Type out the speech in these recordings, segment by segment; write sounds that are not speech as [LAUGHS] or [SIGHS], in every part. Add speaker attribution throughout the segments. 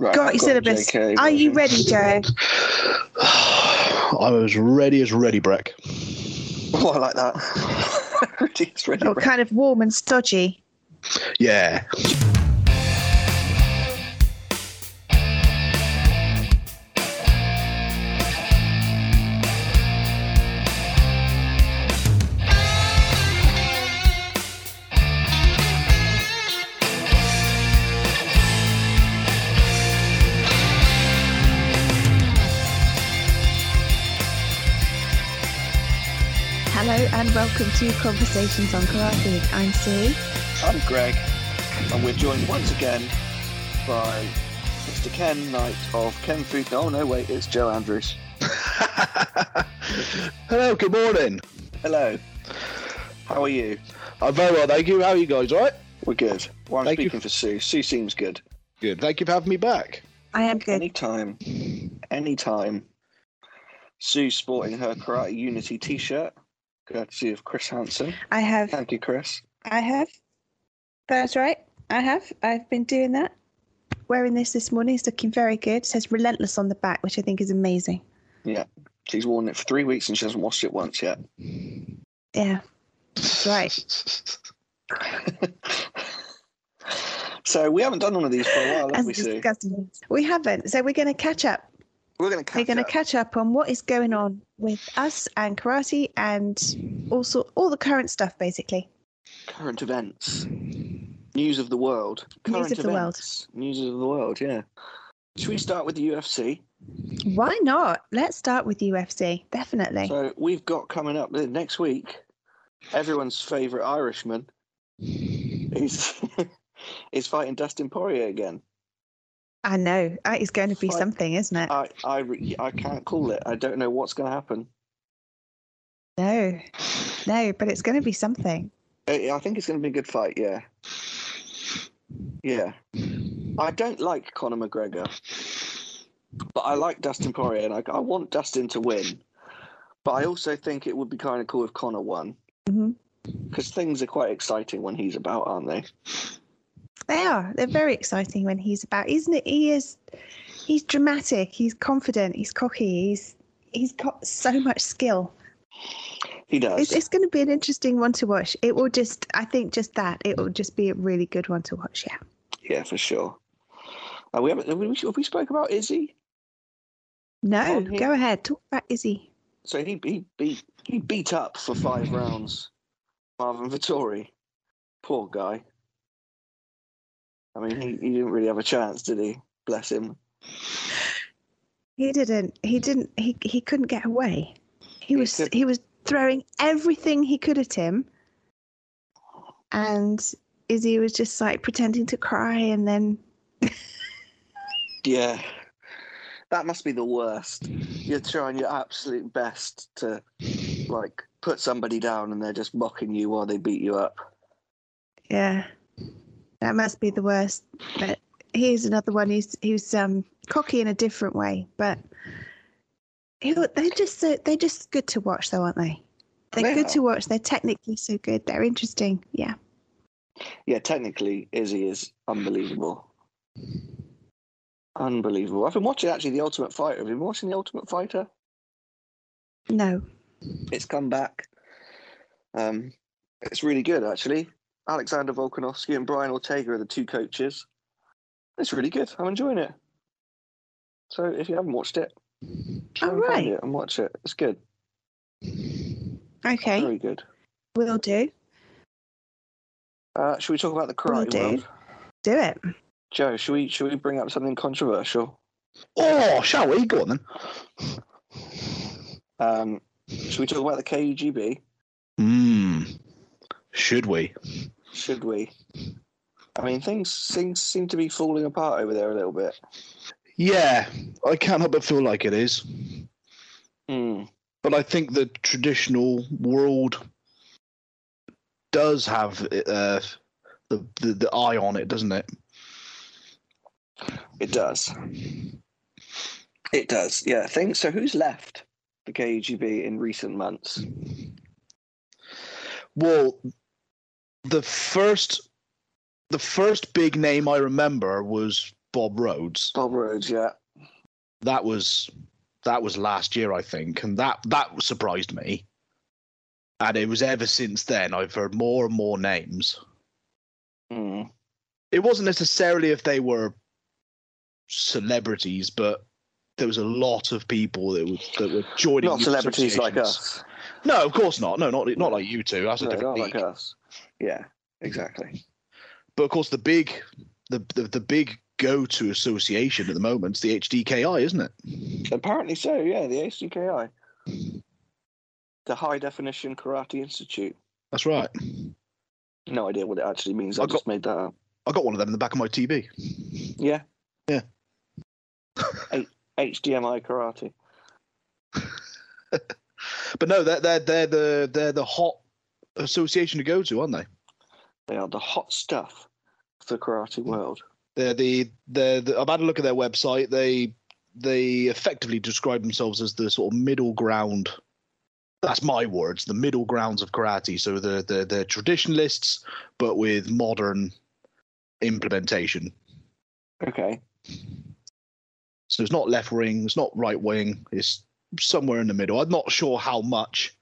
Speaker 1: Right,
Speaker 2: Got your syllabus.
Speaker 1: JK
Speaker 2: Are you ready, Joe? [SIGHS]
Speaker 3: I'm as ready as ready, Breck. [LAUGHS]
Speaker 1: Oh, I like that. [LAUGHS] ready, it's ready.
Speaker 2: Or kind of warm and stodgy?
Speaker 3: Yeah.
Speaker 2: Welcome to Conversations on Karate. I'm Sue.
Speaker 1: I'm Greg, and we're joined once again by Mr. Ken Knight of Ken Food. Oh no, wait, it's Joe Andrews. [LAUGHS]
Speaker 3: Hello, good morning.
Speaker 1: Hello. How are you?
Speaker 3: I'm very well, thank you. How are you guys, all right?
Speaker 1: We're good. Well, I'm
Speaker 3: Thank you.
Speaker 1: speaking for Sue. Sue seems good.
Speaker 3: Good. Thank you for having me back.
Speaker 2: I am good.
Speaker 1: Anytime, anytime. Sue's sporting her Karate Unity T-shirt, courtesy of Chris Hansen.
Speaker 2: I have.
Speaker 1: Thank you, Chris.
Speaker 2: I have. That's right. I have. I've been doing that. Wearing this this morning. It's looking very good. It says relentless on the back, which I think is amazing. Yeah.
Speaker 1: She's worn it for three weeks and she hasn't washed it once yet.
Speaker 2: Yeah. That's right. [LAUGHS]
Speaker 1: so we haven't done one of these for a while, have
Speaker 2: As
Speaker 1: we, Sue?
Speaker 2: We haven't. So we're going to catch up.
Speaker 1: We're going to
Speaker 2: We're
Speaker 1: catch
Speaker 2: going to
Speaker 1: up.
Speaker 2: catch up on what is going on with us and karate and also all the current stuff, basically.
Speaker 1: current events, news of the world, current
Speaker 2: of the world.
Speaker 1: events, news of the world. Yeah. Should we start with the UFC?
Speaker 2: Why not? Let's start with UFC. Definitely.
Speaker 1: So we've got coming up next week. Everyone's favourite Irishman. He's [LAUGHS] is fighting Dustin Poirier again.
Speaker 2: I know. It's going to be
Speaker 1: Fine.
Speaker 2: something, isn't it?
Speaker 1: I I I can't call it. I don't know what's going to happen.
Speaker 2: No. No, but it's going to be something.
Speaker 1: I I think it's going to be a good fight. Yeah. Yeah. I don't like Conor McGregor, but I like Dustin Poirier, and I, I want Dustin to win. But I also think it would be kind of cool if Conor won,
Speaker 2: mm-hmm.
Speaker 1: because things are quite exciting when he's about, aren't they?
Speaker 2: They are. They're very exciting when he's about, isn't it? He is. He's dramatic. He's confident. He's cocky. He's he's got so much skill.
Speaker 1: He does.
Speaker 2: It's, it's going to be an interesting one to watch. It will just, I think, just that. It will just be a really good one to watch. Yeah.
Speaker 1: Yeah, for sure. Uh, we haven't. Have we, have we spoke about Izzy?
Speaker 2: No, go ahead. Talk about Izzy.
Speaker 1: So he he beat he beat up for five rounds, Marvin Vettori. Poor guy. I mean, he, he didn't really have a chance, did he? Bless him.
Speaker 2: He didn't. He didn't. He he couldn't get away. He
Speaker 1: He
Speaker 2: was
Speaker 1: couldn't.
Speaker 2: he was throwing everything he could at him, and Izzy was just like pretending to cry, and then
Speaker 1: Yeah, that must be the worst. You're trying your absolute best to like put somebody down, and they're just mocking you while they beat you up.
Speaker 2: yeah, that must be the worst. But here's another one who's who's um cocky in a different way, but they're just so they're just good to watch, though, aren't they? They're
Speaker 1: They
Speaker 2: good
Speaker 1: are.
Speaker 2: to watch. They're technically so good. They're interesting. Yeah.
Speaker 1: Yeah, technically, Izzy is unbelievable. Unbelievable. I've been watching actually the Ultimate Fighter. Have you been watching the Ultimate Fighter?
Speaker 2: No.
Speaker 1: It's come back. Um, it's really good actually. Alexander Volkanovski and Brian Ortega are the two coaches. It's really good. I'm enjoying it. So if you haven't watched it, try
Speaker 2: All
Speaker 1: and find
Speaker 2: right.
Speaker 1: it and watch it. It's good.
Speaker 2: Okay.
Speaker 1: Very good.
Speaker 2: Will do.
Speaker 1: Uh, should we talk about the
Speaker 2: Will
Speaker 1: karate
Speaker 2: do.
Speaker 1: world?
Speaker 2: Do it.
Speaker 1: Joe, should we should we bring up something controversial?
Speaker 3: Oh, shall we? Go on then.
Speaker 1: Um, should we talk about the KUGB?
Speaker 3: Should we?
Speaker 1: Should we? I mean, things things seem to be falling apart over there a little bit.
Speaker 3: Yeah, I can't help but feel like it is.
Speaker 1: Hmm.
Speaker 3: But I think the traditional world does have uh, the, the the eye on it, doesn't it?
Speaker 1: It does. It does. Yeah. Things. So who's left the KUGB in recent months?
Speaker 3: Well, the first the first big name I remember was Bob Rhodes.
Speaker 1: Bob Rhodes, yeah.
Speaker 3: That was that was last year, I think, and that that surprised me. And it was ever since then I've heard more and more names.
Speaker 1: Hmm.
Speaker 3: It wasn't necessarily if they were celebrities, but there was a lot of people that were that were joining.
Speaker 1: Not celebrities like us.
Speaker 3: No, of course not. No, not not like you two. That's a
Speaker 1: No,
Speaker 3: different
Speaker 1: not
Speaker 3: league.
Speaker 1: like us. Yeah, exactly.
Speaker 3: But of course, the big, the the, the big go-to association at the moment is the HDKI, isn't it?
Speaker 1: Apparently so, yeah, the HDKI. The High Definition Karate Institute.
Speaker 3: That's right.
Speaker 1: No idea what it actually means. I
Speaker 3: I
Speaker 1: just made that up.
Speaker 3: I got one of them in the back of my TV.
Speaker 1: Yeah.
Speaker 3: Yeah. [LAUGHS]
Speaker 1: H- HDMI Karate. [LAUGHS]
Speaker 3: But no, they're they're they're the they're the hot association to go to, aren't they?
Speaker 1: They are the hot stuff of the karate world.
Speaker 3: They're the they're the, I've had a look at their website. They they effectively describe themselves as the sort of middle ground. That's my words, the middle grounds of karate. So the the the traditionalists, but with modern implementation.
Speaker 1: Okay.
Speaker 3: So it's not left wing, it's not right wing, it's somewhere in the middle. I'm not sure how much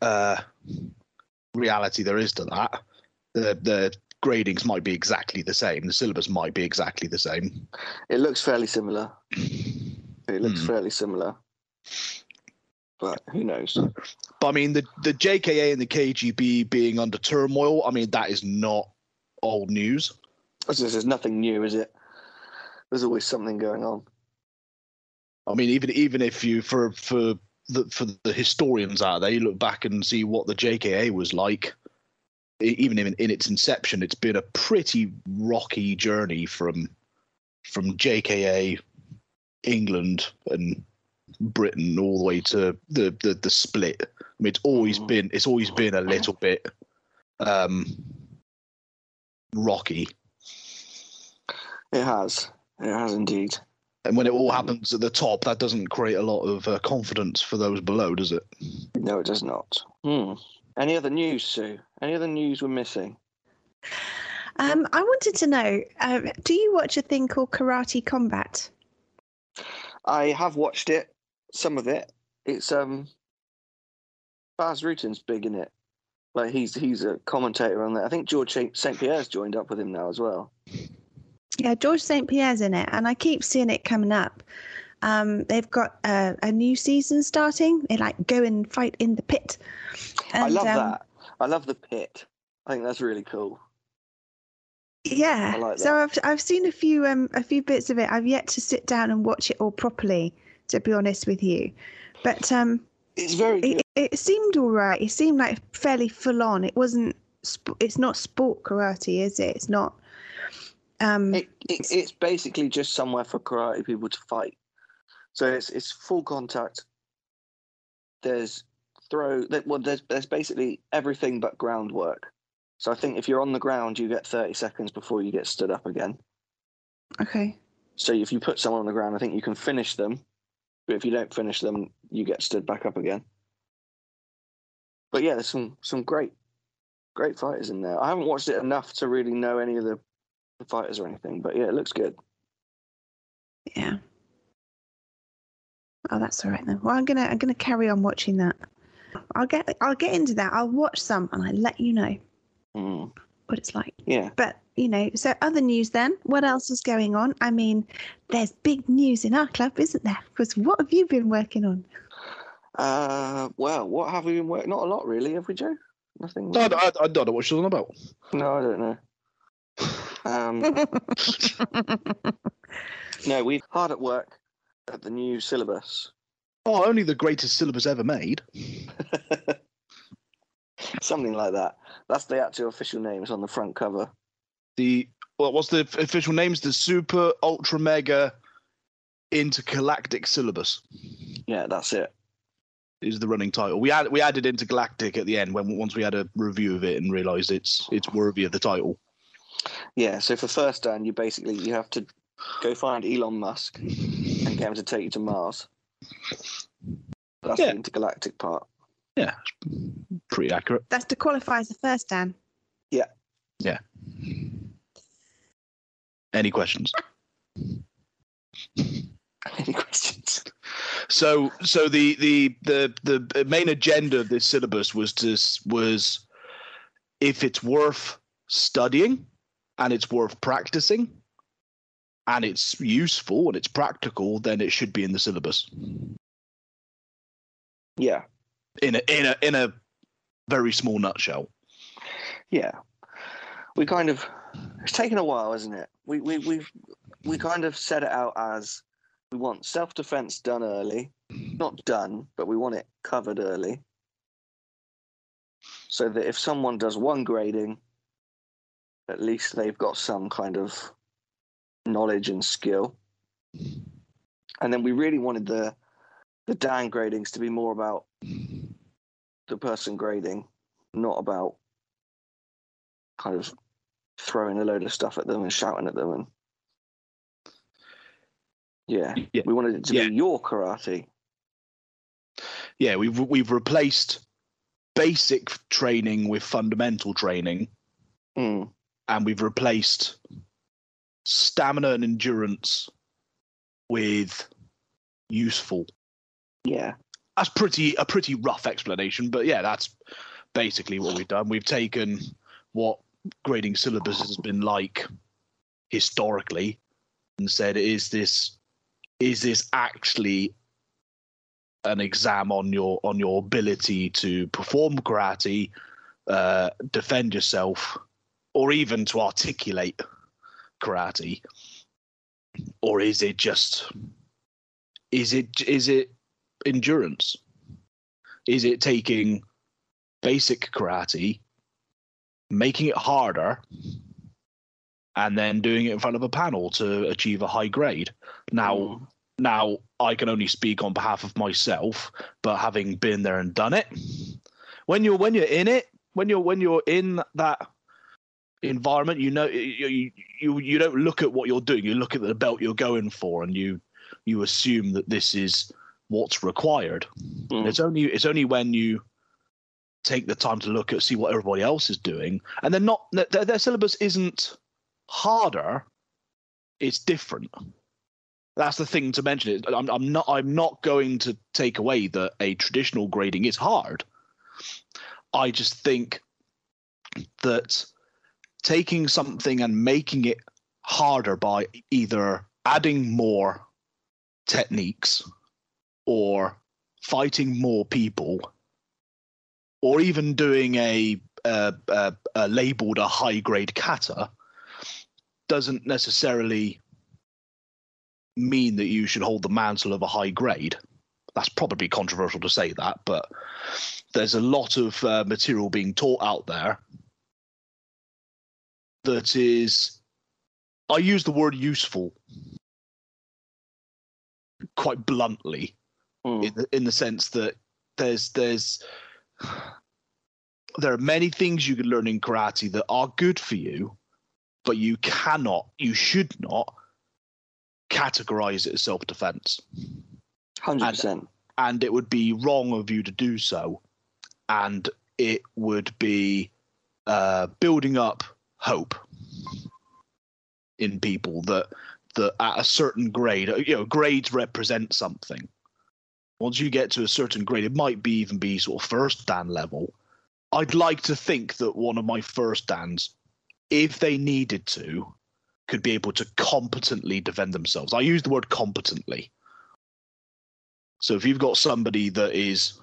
Speaker 3: uh, reality there is to that. The the gradings might be exactly the same. The syllabus might be exactly the same.
Speaker 1: It looks fairly similar. It looks
Speaker 3: Hmm.
Speaker 1: fairly similar. But who knows?
Speaker 3: But I mean, the the JKA and the KUGB being under turmoil. I mean, that is not old news.
Speaker 1: This is nothing new, is it? There's always something going on.
Speaker 3: I mean, even even if you for for the for the historians out there, you look back and see what the JKA was like. Even in, in its inception, it's been a pretty rocky journey from from JKA, England and Britain all the way to the the, the split. I mean, it's always
Speaker 1: Mhm.
Speaker 3: been it's always been a little bit um, rocky.
Speaker 1: It has. It has indeed.
Speaker 3: And when it all happens at the top, that doesn't create a lot of uh, confidence for those below, does it?
Speaker 1: No, it does not. Hmm. Any other news, Sue? Any other news we're missing?
Speaker 2: Um, I wanted to know, um, do you watch a thing called Karate Combat?
Speaker 1: I have watched it, some of it. It's um Bas Rutten's big in it. Like he's he's a commentator on that. I think George St. Pierre's joined up with him now as well.
Speaker 2: Yeah, George St. Pierre's in it, and I keep seeing it coming up. Um, they've got a, a new season starting. They like go and fight in the pit.
Speaker 1: I love
Speaker 2: um,
Speaker 1: that. I love the pit. I think that's really cool.
Speaker 2: Yeah.
Speaker 1: Like
Speaker 2: so. I've I've seen a few um a few bits of it. I've yet to sit down and watch it all properly, to be honest with you. But um,
Speaker 1: It's very
Speaker 2: it, it seemed all right. It seemed like fairly full on. It wasn't. sp- It's not sport karate, is it? It's not. Um,
Speaker 1: It, it, it's basically just somewhere for karate people to fight. So it's it's full contact. There's throw. Well, there's there's basically everything but groundwork. So I think if you're on the ground, you get 30 seconds before you get stood up again.
Speaker 2: okay.
Speaker 1: So if you put someone on the ground, I think you can finish them. But if you don't finish them, you get stood back up again. But yeah, there's some some great great fighters in there. I haven't watched it enough to really know any of the, the fighters or anything, but yeah, it looks good.
Speaker 2: Yeah. Oh, that's all right then. Well, I'm gonna I'm gonna carry on watching that. I'll get I'll get into that. I'll watch some and I'll let you know
Speaker 1: Mm,
Speaker 2: what it's like.
Speaker 1: yeah.
Speaker 2: But you know, so other news then. What else is going on? I mean, there's big news in our club, isn't there? Because what have you been working on?
Speaker 1: Uh, well, what have we been working? Not a lot, really, have we, Joe? Nothing.
Speaker 3: I, I, I don't know what she's on about.
Speaker 1: No, I don't know. Um, [LAUGHS] no, we've hard at work at the new syllabus.
Speaker 3: Oh, only the greatest syllabus ever made. [LAUGHS]
Speaker 1: Something like that. That's the actual official name. It's on the front cover.
Speaker 3: The well, what's the official names? The Super Ultra Mega Intergalactic Syllabus
Speaker 1: Yeah, that's it.
Speaker 3: is the running title. We add we added Intergalactic at the end when once we had a review of it and realised it's it's worthy of the title.
Speaker 1: Yeah. So for first dan, you basically you have to go find Elon Musk and get him to take you to Mars. That's
Speaker 3: Yeah.
Speaker 1: the intergalactic part.
Speaker 3: Yeah, pretty accurate.
Speaker 2: That's to qualify as the first Dan. Yeah. Yeah.
Speaker 3: Any questions? [LAUGHS]
Speaker 1: Any questions?
Speaker 3: So, so the the the the main agenda of this syllabus was to was if it's worth studying and it's worth practicing and it's useful and it's practical, then it should be in the syllabus
Speaker 1: Yeah,
Speaker 3: in a in a in a very small nutshell.
Speaker 1: yeah. We kind of it's taken a while, isn't it? We we we've we kind of set it out as we want self defense done early, not done, but we want it covered early, so that if someone does one grading, at least they've got some kind of knowledge and skill. And then we really wanted the the down gradings to be more about the person grading, not about kind of throwing a load of stuff at them and shouting at them and yeah,
Speaker 3: Yeah.
Speaker 1: we wanted it to
Speaker 3: Yeah.
Speaker 1: be your karate.
Speaker 3: Yeah, we've we've replaced basic training with fundamental training,
Speaker 1: Mm,
Speaker 3: and we've replaced stamina and endurance with useful.
Speaker 1: yeah,
Speaker 3: That's pretty a pretty rough explanation, but yeah, that's basically what we've done. We've taken what grading syllabus has been like historically and said, is this is this actually an exam on your on your ability to perform karate, uh, defend yourself, or even to articulate karate, or is it just is it is it endurance? Is it taking basic karate, making it harder, and then doing it in front of a panel to achieve a high grade? Now,
Speaker 1: Mm,
Speaker 3: now I can only speak on behalf of myself, but having been there and done it, when you're when you're in it, when you're when you're in that environment, you know you you you, don't look at what you're doing. You look at the belt you're going for, and you you assume that this is what's required.
Speaker 1: Mm,
Speaker 3: it's only it's only when you take the time to look at see what everybody else is doing, and they're not their, their syllabus isn't harder. It's different. That's the thing to mention. It. I'm, I'm not. I'm not going to take away that a traditional grading is hard. I just think that taking something and making it harder by either adding more techniques or fighting more people or even doing a, uh, uh, uh, labeled a high grade kata doesn't necessarily mean that you should hold the mantle of a high grade. That's probably controversial to say that, but there's a lot of uh, material being taught out there that is, I use the word useful quite bluntly
Speaker 1: mm,
Speaker 3: in the, in the sense that there's there's there are many things you can learn in karate that are good for you, but you cannot, you should not categorize it as self defense.
Speaker 1: 100%.
Speaker 3: And it would be wrong of you to do so. And it would be uh, building up hope in people that that at a certain grade, you know, grades represent something. Once you get to a certain grade, it might be even be sort of first dan level. I'd like to think that one of my first dans, if they needed to, could be able to competently defend themselves. I use the word competently. So if you've got somebody that is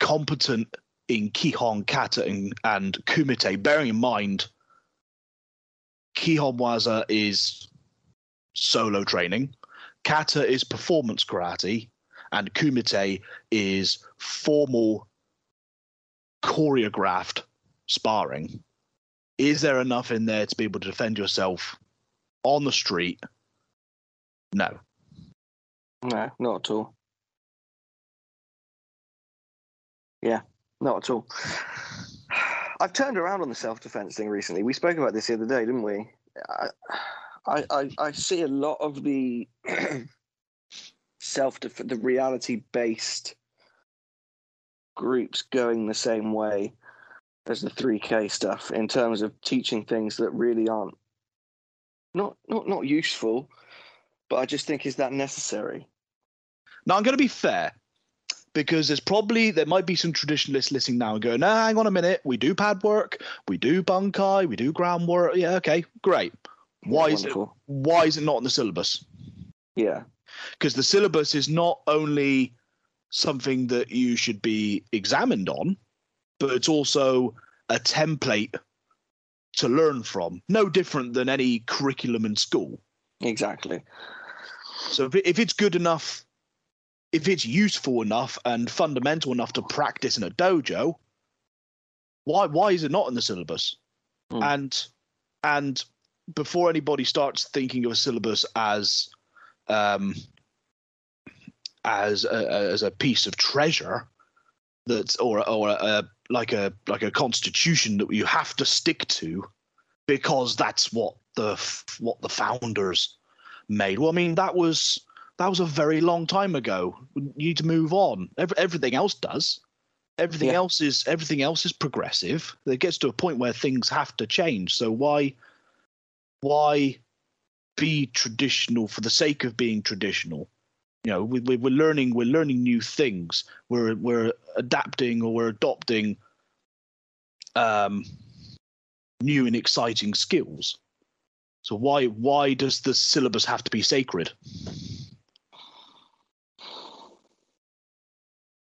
Speaker 3: competent in Kihon, Kata, and, and Kumite, bearing in mind Kihon Waza is solo training, Kata is performance karate, and Kumite is formal choreographed sparring. Is there enough in there to be able to defend yourself on the street? No.
Speaker 1: No, not at all. Yeah, not at all. I've turned around on the self defense thing recently. We spoke about this the other day, didn't we? I, I, I, see a lot of the [CLEARS THROAT] self def- the reality based groups going the same way as the 3K stuff in terms of teaching things that really aren't not not not useful, but I just think is that necessary?
Speaker 3: Now I'm going to be fair because there's probably there might be some traditionalists listening now and going, nah, hang on a minute, we do pad work, we do bunkai, we do ground work. Yeah, okay, great. Why is it why is it not in the syllabus?
Speaker 1: Yeah,
Speaker 3: Because the syllabus is not only something that you should be examined on, but it's also a template to learn from. No different than any curriculum in school.
Speaker 1: exactly.
Speaker 3: So if it's good enough, if it's useful enough and fundamental enough to practice in a dojo, why why is it not in the syllabus?
Speaker 1: Hmm.
Speaker 3: And and before anybody starts thinking of a syllabus as um, as a, as a piece of treasure that's or or a, like a like a constitution that you have to stick to because that's what the what the founders made. Well, I mean that was that was a very long time ago. You need to move on. Every, everything else does. Everything
Speaker 1: Yeah.
Speaker 3: else is everything else is progressive. It gets to a point where things have to change. So why why be traditional for the sake of being traditional? You know, we, we, we're learning we're learning new things. We're we're adapting or we're adopting um, new and exciting skills. So why why does the syllabus have to be sacred?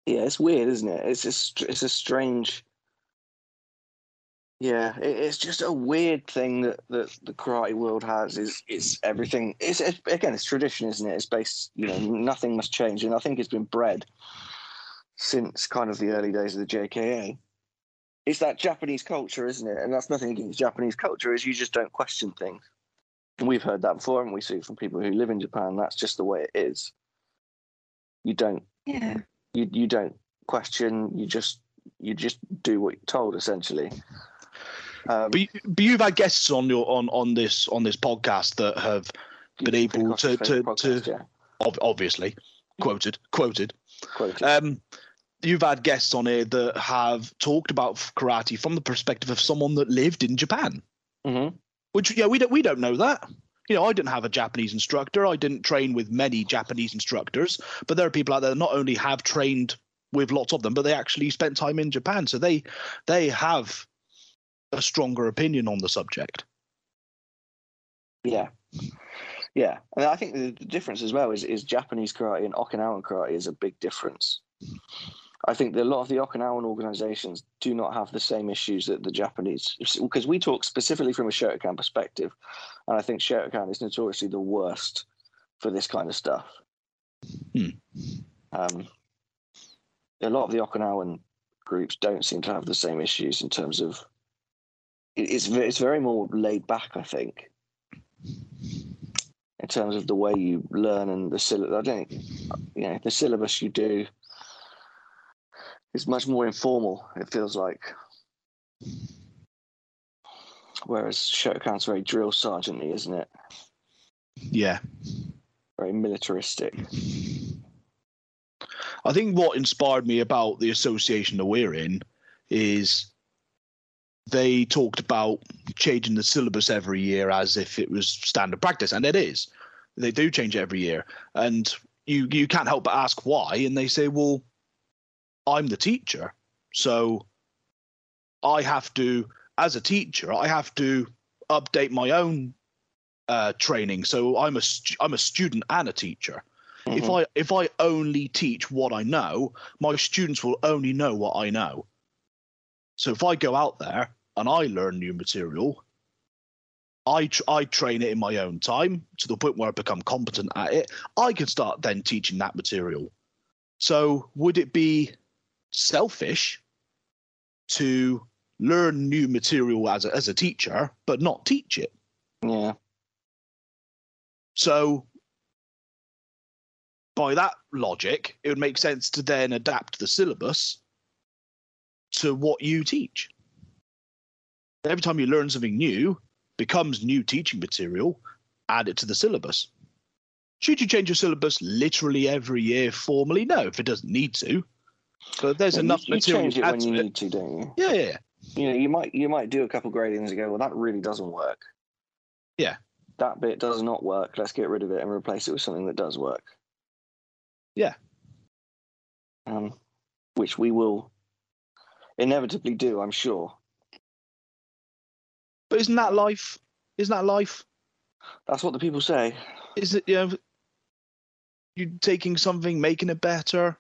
Speaker 1: Yeah, it's weird, isn't it? It's just it's a strange. Yeah, it, it's just a weird thing that, that the karate world has. Is is everything? It's, it's again, it's tradition, isn't it? It's based. You know, nothing must change, and I think it's been bred since kind of the early days of the JKA. It's that Japanese culture, isn't it? And that's nothing against Japanese culture. Is you just don't question things. And we've heard that before, and we see it from people who live in Japan. That's just the way it is. You don't
Speaker 2: Yeah.
Speaker 1: You you don't question you just you just do what you're told essentially um,
Speaker 3: But, you, but you've had guests on your on on this on this podcast that have been able to- to-
Speaker 1: podcast,
Speaker 3: to-
Speaker 1: yeah,
Speaker 3: ob- obviously quoted quoted.
Speaker 1: quoted.
Speaker 3: Um, you've had guests on here that have talked about karate from the perspective of someone that lived in Japan.
Speaker 1: Mhm.
Speaker 3: Which yeah, we don't we don't know that. You know, I didn't have a Japanese instructor. I didn't train with many Japanese instructors, but there are people out there that not only have trained with lots of them, but they actually spent time in Japan, so they they have a stronger opinion on the subject.
Speaker 1: yeah yeah and i think the, difference as well is is japanese karate and okinawan karate is a big difference i think that a lot of the okinawan organizations do not have the same issues that the japanese because we talk specifically from a shotokan perspective and i think shotokan is notoriously the worst for this kind of stuff
Speaker 3: Hmm.
Speaker 1: um, a lot of the okinawan groups don't seem to have the same issues in terms of it's it's very more laid back i think in terms of the way you learn and the syllabus. I don't, you know, the syllabus you do is much more informal. It feels like, whereas Shotokan's very drill sergeanty, isn't it?
Speaker 3: Yeah.
Speaker 1: Very militaristic.
Speaker 3: I think what inspired me about the association that we're in is they talked about changing the syllabus every year as if it was standard practice, and it is. They do change it every year, and you you can't help but ask why, and they say, "Well, I'm the teacher, so I have to, as a teacher, I have to update my own uh, training. So I'm a I'm a student and a teacher." if
Speaker 1: Mhm.
Speaker 3: I if I only teach what I know, my students will only know what I know. So if I go out there and I learn new material, I tr- I train it in my own time to the point where I become competent at it. I can start then teaching that material. So would it be selfish to learn new material as a, as a teacher but not teach it?
Speaker 1: yeah,
Speaker 3: So, by that logic, it would make sense to then adapt the syllabus to what you teach. Every time you learn something new, becomes new teaching material, add it to the syllabus. Should you change your syllabus literally every year formally? No, if it doesn't need to. But there's
Speaker 1: Yeah,
Speaker 3: enough
Speaker 1: you, you
Speaker 3: material
Speaker 1: change it when you
Speaker 3: it.
Speaker 1: need to, don't you?
Speaker 3: Yeah, yeah, yeah.
Speaker 1: You know, you might you might do a couple gradings and go, well, that really doesn't work.
Speaker 3: Yeah.
Speaker 1: that bit does not work. Let's get rid of it and replace it with something that does work.
Speaker 3: Yeah.
Speaker 1: Um, which we will inevitably do, I'm sure.
Speaker 3: But isn't that life? Isn't that life?
Speaker 1: That's what the people say.
Speaker 3: Is it you know you taking something, making it better?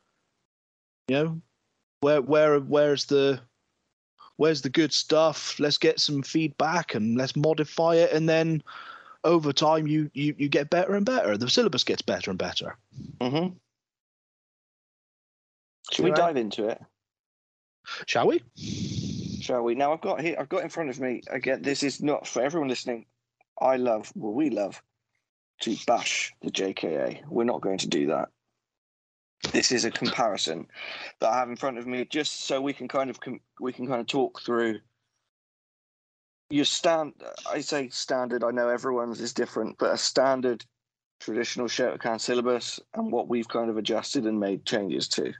Speaker 3: You know, where where where's the where's the good stuff? Let's get some feedback and let's modify it, and then over time you you you get better and better. The syllabus gets better and better.
Speaker 1: Mm-hmm. Should we dive into it?
Speaker 3: Shall we?
Speaker 1: Shall we? Now I've got here. I've got in front of me again. This is not for everyone listening. I love. Well, we love to bash the JKA. We're not going to do that. This is a comparison that I have in front of me, just so we can kind of com- we can kind of talk through. Your stand. I say standard. I know everyone's is different, but a standard traditional Shotokan syllabus and what we've kind of adjusted and made changes to.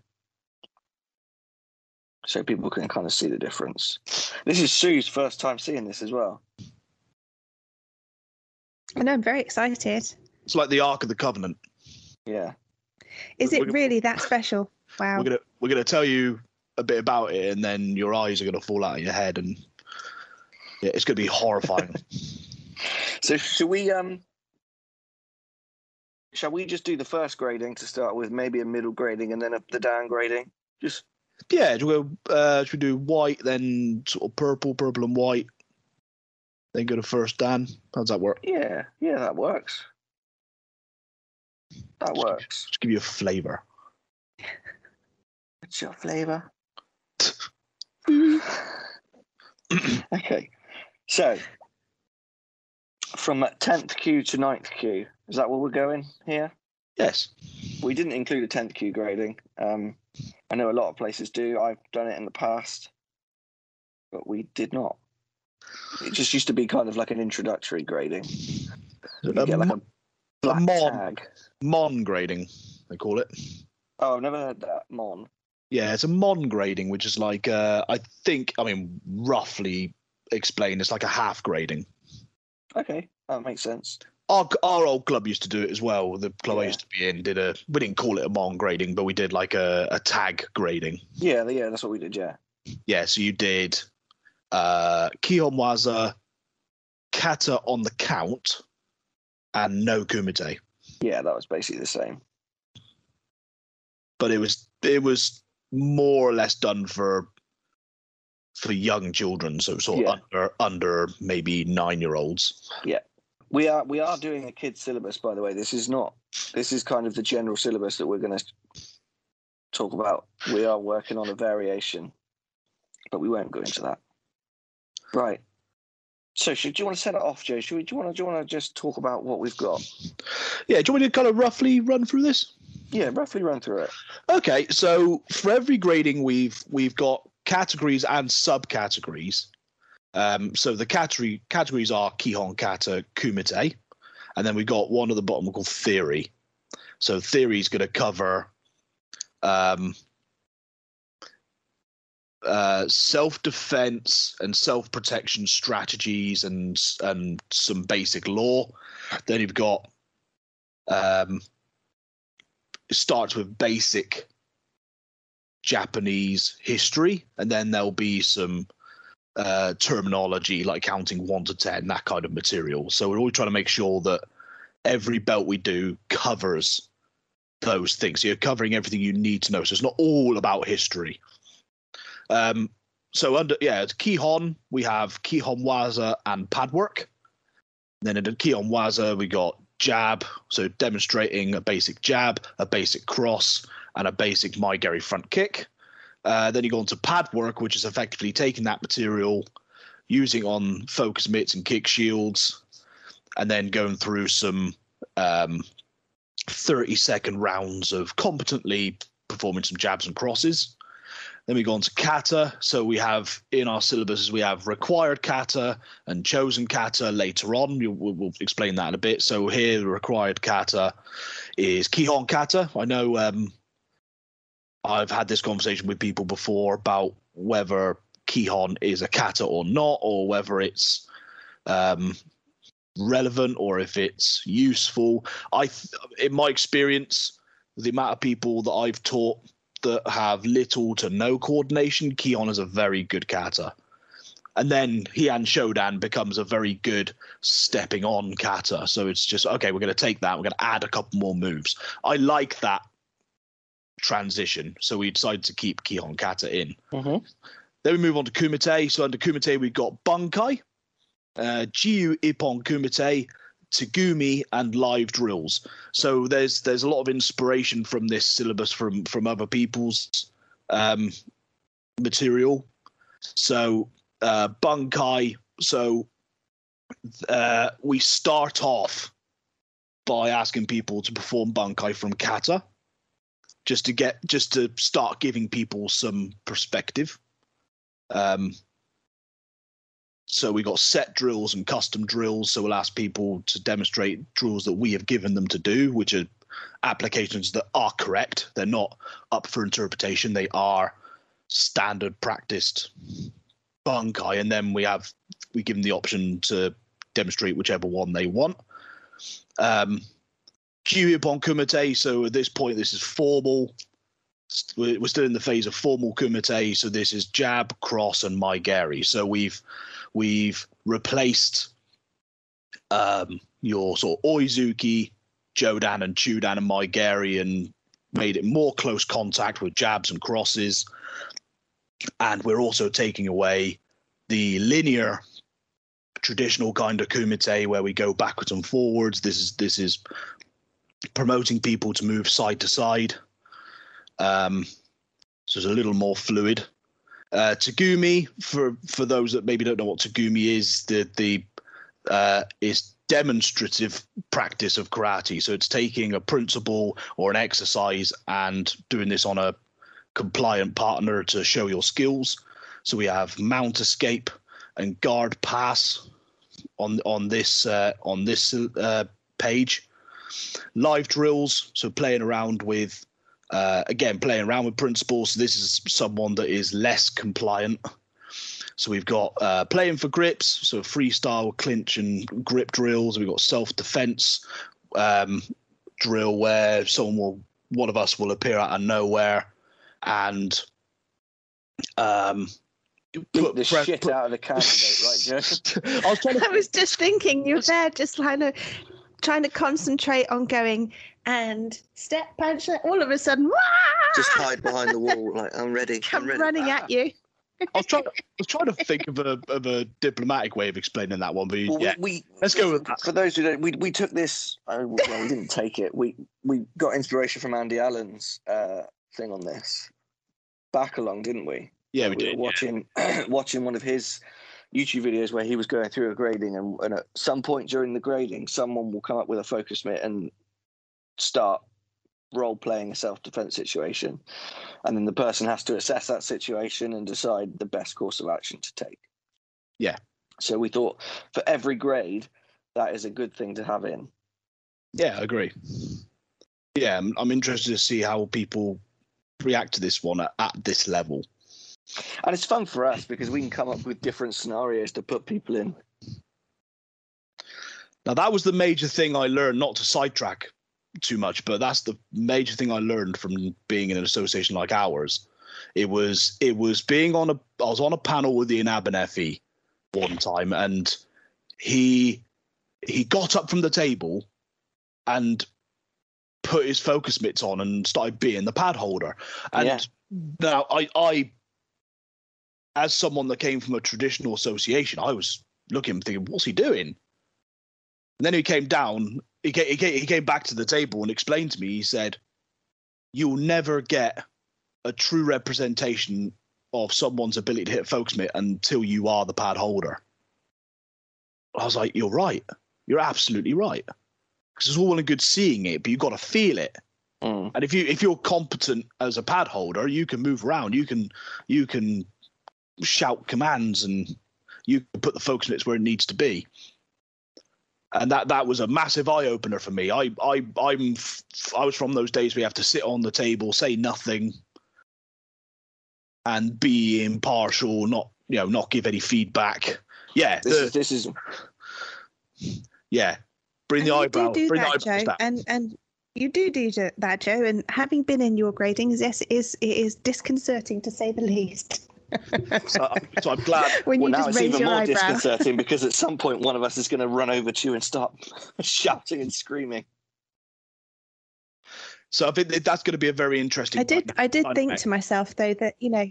Speaker 1: So people can kind of see the difference. This is Sue's first time seeing this as well.
Speaker 2: I know I'm very excited.
Speaker 3: It's like the Ark of the Covenant.
Speaker 1: Yeah.
Speaker 2: Is
Speaker 3: We're
Speaker 2: it
Speaker 3: gonna-
Speaker 2: really that special? Wow.
Speaker 3: We're gonna we're gonna tell you a bit about it, and then your eyes are gonna fall out of your head, and yeah, it's gonna be horrifying. [LAUGHS]
Speaker 1: So should we um shall we just do the first grading to start with, maybe a middle grading and then a, the downgrading? Just
Speaker 3: yeah, should we go? Uh, should we do white, then sort of purple, purple and white, then go to first Dan? How does that work?
Speaker 1: yeah, yeah, that works. That works.
Speaker 3: Just give you a flavour. [LAUGHS]
Speaker 1: What's your flavour? [CLEARS THROAT] [SIGHS] okay. So from tenth kyu to 9th kyu, is that where we're going here?
Speaker 3: Yes.
Speaker 1: we didn't include a 10th kyu grading. Um, I know a lot of places do. I've done it in the past, but we did not. It just used to be kind of like an introductory grading. You
Speaker 3: A
Speaker 1: get like a
Speaker 3: mon-
Speaker 1: black
Speaker 3: mon.
Speaker 1: tag.
Speaker 3: mon grading, they call it.
Speaker 1: Oh, I've never heard that. Mon.
Speaker 3: Yeah, it's a mon grading, which is like uh, I think I mean roughly explained, it's like a half grading.
Speaker 1: Okay, that makes sense.
Speaker 3: Our our old club used to do it as well. The club I used to be in did a we didn't call it a mon grading, but we did like a, a tag grading.
Speaker 1: Yeah, yeah, that's what we did. Yeah.
Speaker 3: Yeah, so you did uh Kihonwaza, Kata on the count, and no Kumite.
Speaker 1: Yeah, that was basically the same.
Speaker 3: But it was it was more or less done for for young children, so sort of
Speaker 1: Yeah.
Speaker 3: under under maybe nine year olds. Yeah.
Speaker 1: We are we are doing a kids syllabus, by the way. This is not. This is kind of the general syllabus that we're going to talk about. We are working on a variation, but we won't go into that. Right. So, should do you want to set it off, Joe? Should we? Do you want to? Do you want to just talk about what we've got?
Speaker 3: Yeah, do you want me to kind of roughly run through this?
Speaker 1: Yeah, roughly run through it.
Speaker 3: Okay, so for every grading, we've we've got categories and subcategories. Um, so the category categories are Kihon, Kata, Kumite, and then we've got one at the bottom called theory. So theory is going to cover um, uh, self defense and self protection strategies and and some basic law. Then you've got um, starts with basic Japanese history, and then there'll be some uh, terminology like counting one to ten, that kind of material. So we're always trying to make sure that every belt we do covers those things. So you're covering everything you need to know. So it's not all about history. Um, so under yeah, it's Kihon, we have Kihon Waza and pad work. Then in Kihon Waza, we got jab, so demonstrating a basic jab, a basic cross, and a basic mae geri front kick. Uh, then you go on to pad work, which is effectively taking that material, using on focus mitts and kick shields, and then going through some um, 30 second rounds of competently performing some jabs and crosses. Then we go on to kata. So we have in our syllabuses we have required kata and chosen kata later on. We'll, we'll explain that in a bit. So here the required kata is kihon kata. I know um, I've had this conversation with people before about whether kihon is a kata or not, or whether it's um, relevant or if it's useful. I, th- in my experience, the amount of people that I've taught that have little to no coordination, Kihon is a very good kata. And then Heian Shodan becomes a very good stepping on kata. So it's just okay, we're going to take that, we're going to add a couple more moves. I like that transition. So we decided to keep Kihon Kata in.
Speaker 1: Mhm.
Speaker 3: Then we move on to Kumite. So under Kumite, we've got Bunkai, uh, Jiyu Ippon Kumite, Tegumi, and live drills. So there's there's a lot of inspiration from this syllabus from from other people's um, material. So uh, Bunkai. So uh, we start off by asking people to perform Bunkai from Kata, just to get just to start giving people some perspective. Um, so we got set drills and custom drills. So we'll ask people to demonstrate drills that we have given them to do, which are applications that are correct. They're not up for interpretation. They are standard practiced bunkai, and then we have we give them the option to demonstrate whichever one they want. Um, Ippon Kumite. So at this point, this is formal. We're still in the phase of formal Kumite. So this is jab, cross, and mae geri. So we've we've replaced um, your sort of Oizuki, Jodan, and Chudan, and mae geri, and made it more close contact with jabs and crosses. And we're also taking away the linear traditional kind of kumite where we go backwards and forwards. This is this is promoting people to move side to side. Um, so it's a little more fluid. Uh, Tegumi, for for those that maybe don't know what Tegumi is, the the uh, is demonstrative practice of karate. So it's taking a principle or an exercise and doing this on a compliant partner to show your skills. So we have mount escape and guard pass on on this uh, on this uh, page. Live drills, so playing around with uh, again playing around with principles. So this is someone that is less compliant. So we've got uh, playing for grips, so freestyle clinch and grip drills. We've got self defense um, drill where someone will one of us will appear out of nowhere and um,
Speaker 1: Beat the
Speaker 3: pre-
Speaker 1: shit
Speaker 3: put-
Speaker 1: out of the candidate, right, Joe? [LAUGHS]
Speaker 3: I was trying to
Speaker 2: I was just thinking you're there, just trying to trying to concentrate on going and step punch. All of a sudden, Wah!
Speaker 1: Just hide behind the wall, like I'm ready.
Speaker 2: come
Speaker 1: I'm ready.
Speaker 2: running at you.
Speaker 3: I was trying. I was trying to think of a of a diplomatic way of explaining that one, but
Speaker 1: Well,
Speaker 3: yeah,
Speaker 1: we, we
Speaker 3: let's go with that.
Speaker 1: for those who don't, we we took this. Uh, well, we didn't take it. We we got inspiration from Andy Allen's uh, thing on this back along, didn't we?
Speaker 3: Yeah, we
Speaker 1: were
Speaker 3: did. yeah.
Speaker 1: watching [CLEARS THROAT] watching one of his YouTube videos where he was going through a grading, and, and at some point during the grading, someone will come up with a focus mitt and start role playing a self defense situation, and then the person has to assess that situation and decide the best course of action to take.
Speaker 3: Yeah.
Speaker 1: So we thought for every grade, that is a good thing to have in.
Speaker 3: Yeah, I agree. Yeah, I'm, I'm interested to see how people react to this one at, at this level.
Speaker 1: And it's fun for us because we can come up with different scenarios to put people in.
Speaker 3: Now that was the major thing I learned, not to sidetrack too much, but that's the major thing I learned from being in an association like ours. It was it was being on a I was on a panel with Iain Abernethy one time and he he got up from the table and put his focus mitts on and started being the pad holder. And
Speaker 1: Yeah.
Speaker 3: now I I as someone that came from a traditional association, I was looking thinking, what's he doing? And then he came down. He came, he came, he came back to the table and explained to me. He said, "You'll never get a true representation of someone's ability to hit focus mitt until you are the pad holder." I was like, "You're right. You're absolutely right." Because it's all well and good seeing it, but you've got to feel it.
Speaker 1: Mm.
Speaker 3: And if you if you're competent as a pad holder, you can move around. You can you can shout commands and you can put the focus mitts where it needs to be and that that was a massive eye opener for me. I I I'm f- I was from those days where you have to sit on the table, say nothing, and be impartial, not you know not give any feedback. Yeah,
Speaker 1: This
Speaker 3: the-
Speaker 1: is this is
Speaker 3: Yeah, bring
Speaker 2: And
Speaker 3: the
Speaker 2: you
Speaker 3: eyebrow.
Speaker 2: do do
Speaker 3: bring the
Speaker 2: that,
Speaker 3: eyebrows
Speaker 2: Joe,
Speaker 3: down.
Speaker 2: and and you do do that, Joe. And having been in your gradings, yes, it is it is disconcerting to say the least. [LAUGHS]
Speaker 3: so, I'm- so I'm glad.
Speaker 2: when
Speaker 1: well, now
Speaker 2: just
Speaker 1: it's even more
Speaker 2: eyebrow.
Speaker 1: disconcerting [LAUGHS] because at some point one of us is going to run over to you and start [LAUGHS] shouting and screaming.
Speaker 3: So I think that that's going to be a very interesting.
Speaker 2: I did. I did think to myself though that you know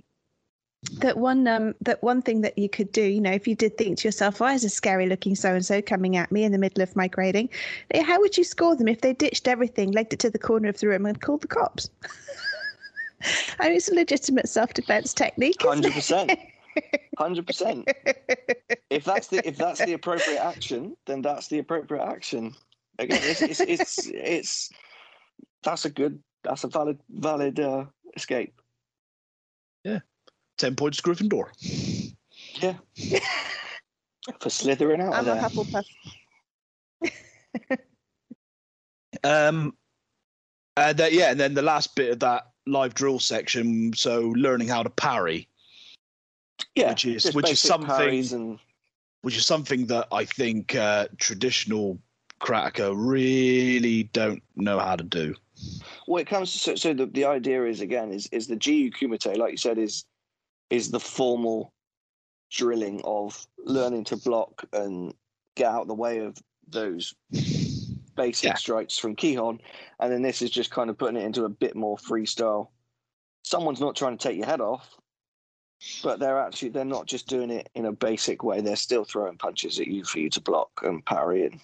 Speaker 2: that one um that one thing that you could do you know if you did think to yourself why is a scary looking so and so coming at me in the middle of my grading eh, how would you score them if they ditched everything legged it to the corner of the room and called the cops I mean, it's a legitimate self-defense technique
Speaker 1: Hundred percent. [LAUGHS] hundred percent. If that's the if that's the appropriate action, then that's the appropriate action. Again, it's it's it's, it's that's a good that's a valid valid uh, escape.
Speaker 3: ten points to Gryffindor. Yeah. [LAUGHS]
Speaker 1: For slithering out
Speaker 2: I'm
Speaker 1: of
Speaker 2: a. Hufflepuff [LAUGHS]
Speaker 3: Um, and then, yeah, and then the last bit of that live drill section. So learning how to parry,
Speaker 1: yeah,
Speaker 3: which is which is something
Speaker 1: and
Speaker 3: which is something that I think uh, traditional karateka really don't know how to do.
Speaker 1: well, it comes so, so the, the idea is again is is the Jiyu Kumite, like you said, is is the formal drilling of learning to block and get out the way of those basic
Speaker 3: Yeah.
Speaker 1: strikes from Kihon, and then this is just kind of putting it into a bit more freestyle. Someone's not trying to take your head off, but they're actually they're not just doing it in a basic way. They're still throwing punches at you for you to block and parry and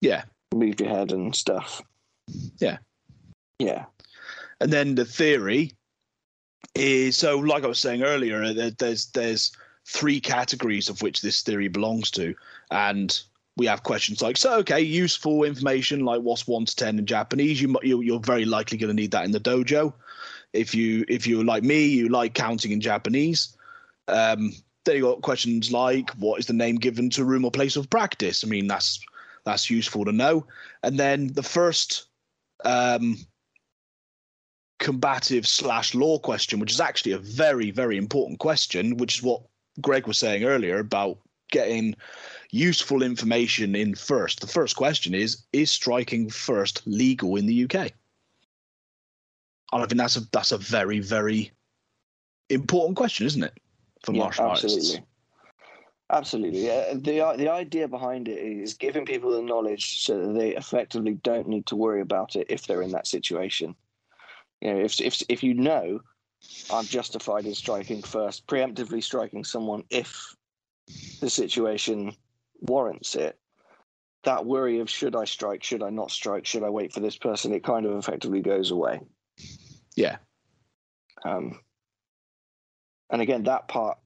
Speaker 3: Yeah,
Speaker 1: move your head and stuff.
Speaker 3: Yeah.
Speaker 1: Yeah.
Speaker 3: and then the theory is so like I was saying earlier, there's there's three categories of which this theory belongs to, and we have questions like so okay useful information like what's one to ten in Japanese? You, you you're very likely going to need that in the dojo. If you if you're like me you like counting in Japanese. Um then you got questions like what is the name given to room or place of practice? I mean that's that's useful to know. And then the first um combative slash law question, which is actually a very, very important question, which is what Greg was saying earlier about getting useful information in first. The first question is Is striking first legal in the UK? And I think that's a that's a very, very important question, isn't it? For
Speaker 1: Yeah,
Speaker 3: martial artists.
Speaker 1: absolutely. Absolutely. Yeah, the the idea behind it is giving people the knowledge so that they effectively don't need to worry about it if they're in that situation. You know, if if if you know I'm justified in striking first, preemptively striking someone if the situation warrants it, that worry of should I strike, should I not strike, should I wait for this person, it kind of effectively goes away.
Speaker 3: Yeah.
Speaker 1: Um, and again, that part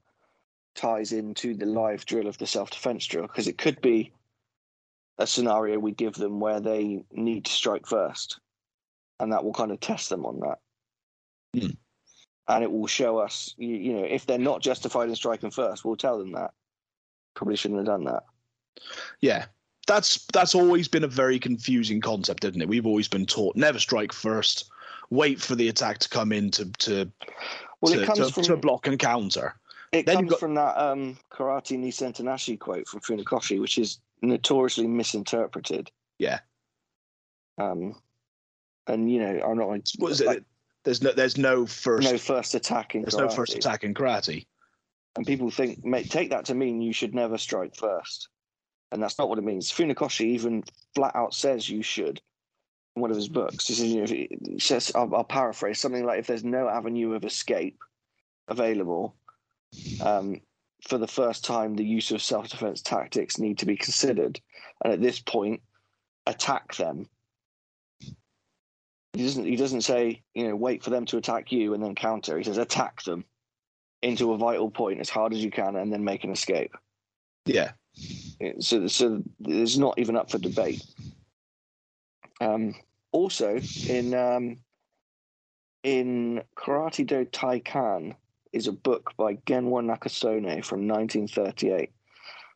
Speaker 1: ties into the live drill of the self defense drill because it could be a scenario we give them where they need to strike first, and that will kind of test them on that.
Speaker 3: Hmm.
Speaker 1: And it will show us, you, you know, if they're not justified in striking first, we'll tell them that. Probably shouldn't have done that.
Speaker 3: Yeah. That's that's always been a very confusing concept, isn't it? We've always been taught never strike first, wait for the attack to come in to to,
Speaker 1: Well,
Speaker 3: to,
Speaker 1: it comes
Speaker 3: to,
Speaker 1: from
Speaker 3: to block and counter.
Speaker 1: It
Speaker 3: Then
Speaker 1: comes
Speaker 3: got-
Speaker 1: from that um, Karate ni sente nashi quote from Funakoshi, which is notoriously misinterpreted.
Speaker 3: Yeah.
Speaker 1: Um, and you know, I'm not like,
Speaker 3: What is
Speaker 1: like,
Speaker 3: it? There's no there's no first
Speaker 1: no first attack in
Speaker 3: there's no first
Speaker 1: karate.
Speaker 3: attack in karate.
Speaker 1: and people think take that to mean you should never strike first, and that's not what it means. Funakoshi even flat out says you should. In one of his books, he says, you know, he says, I'll, I'll paraphrase something like, if there's no avenue of escape available, um, for the first time, the use of self-defense tactics need to be considered, and at this point, attack them. He doesn't. He doesn't say, you know, wait for them to attack you and then counter. He says, attack them into a vital point as hard as you can, and then make an escape.
Speaker 3: Yeah.
Speaker 1: So, so it's not even up for debate. Um, also, in um, in Karate Do Taikan is a book by Genwa Nakasone from 1938.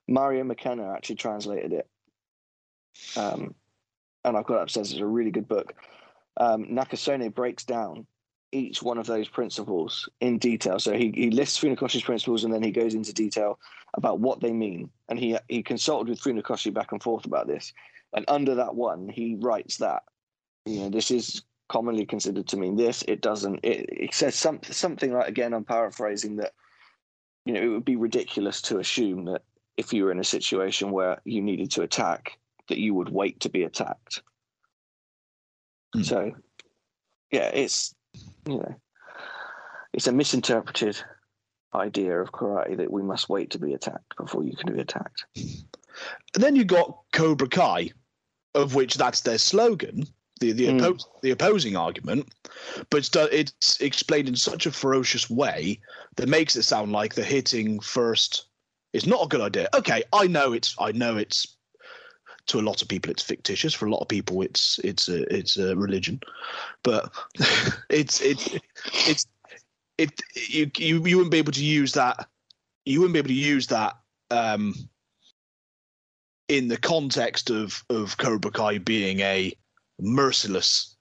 Speaker 1: Mario McKenna actually translated it, um, and I've got it upstairs. It's a really good book. Um, Nakasone breaks down each one of those principles in detail. So he, he lists Funakoshi's principles and then he goes into detail about what they mean. And he he consulted with Funakoshi back and forth about this. And under that one, he writes that you know this is commonly considered to mean this. It doesn't. It, it says something something like again. I'm paraphrasing that. You know, it would be ridiculous to assume that if you were in a situation where you needed to attack, that you would wait to be attacked.
Speaker 3: Hmm.
Speaker 1: So, yeah, it's you know, it's a misinterpreted idea of karate that we must wait to be attacked before you can be attacked.
Speaker 3: And then you got Cobra Kai, of which that's their slogan, the the,
Speaker 1: Mm.
Speaker 3: the opposing argument, but it's, do- it's explained in such a ferocious way that makes it sound like the hitting first is not a good idea. Okay, I know it's I know it's to a lot of people it's fictitious. For a lot of people it's it's a it's a religion, but [LAUGHS] it's it's it's it you you you wouldn't be able to use that you wouldn't be able to use that um in the context of of Cobra Kai being a merciless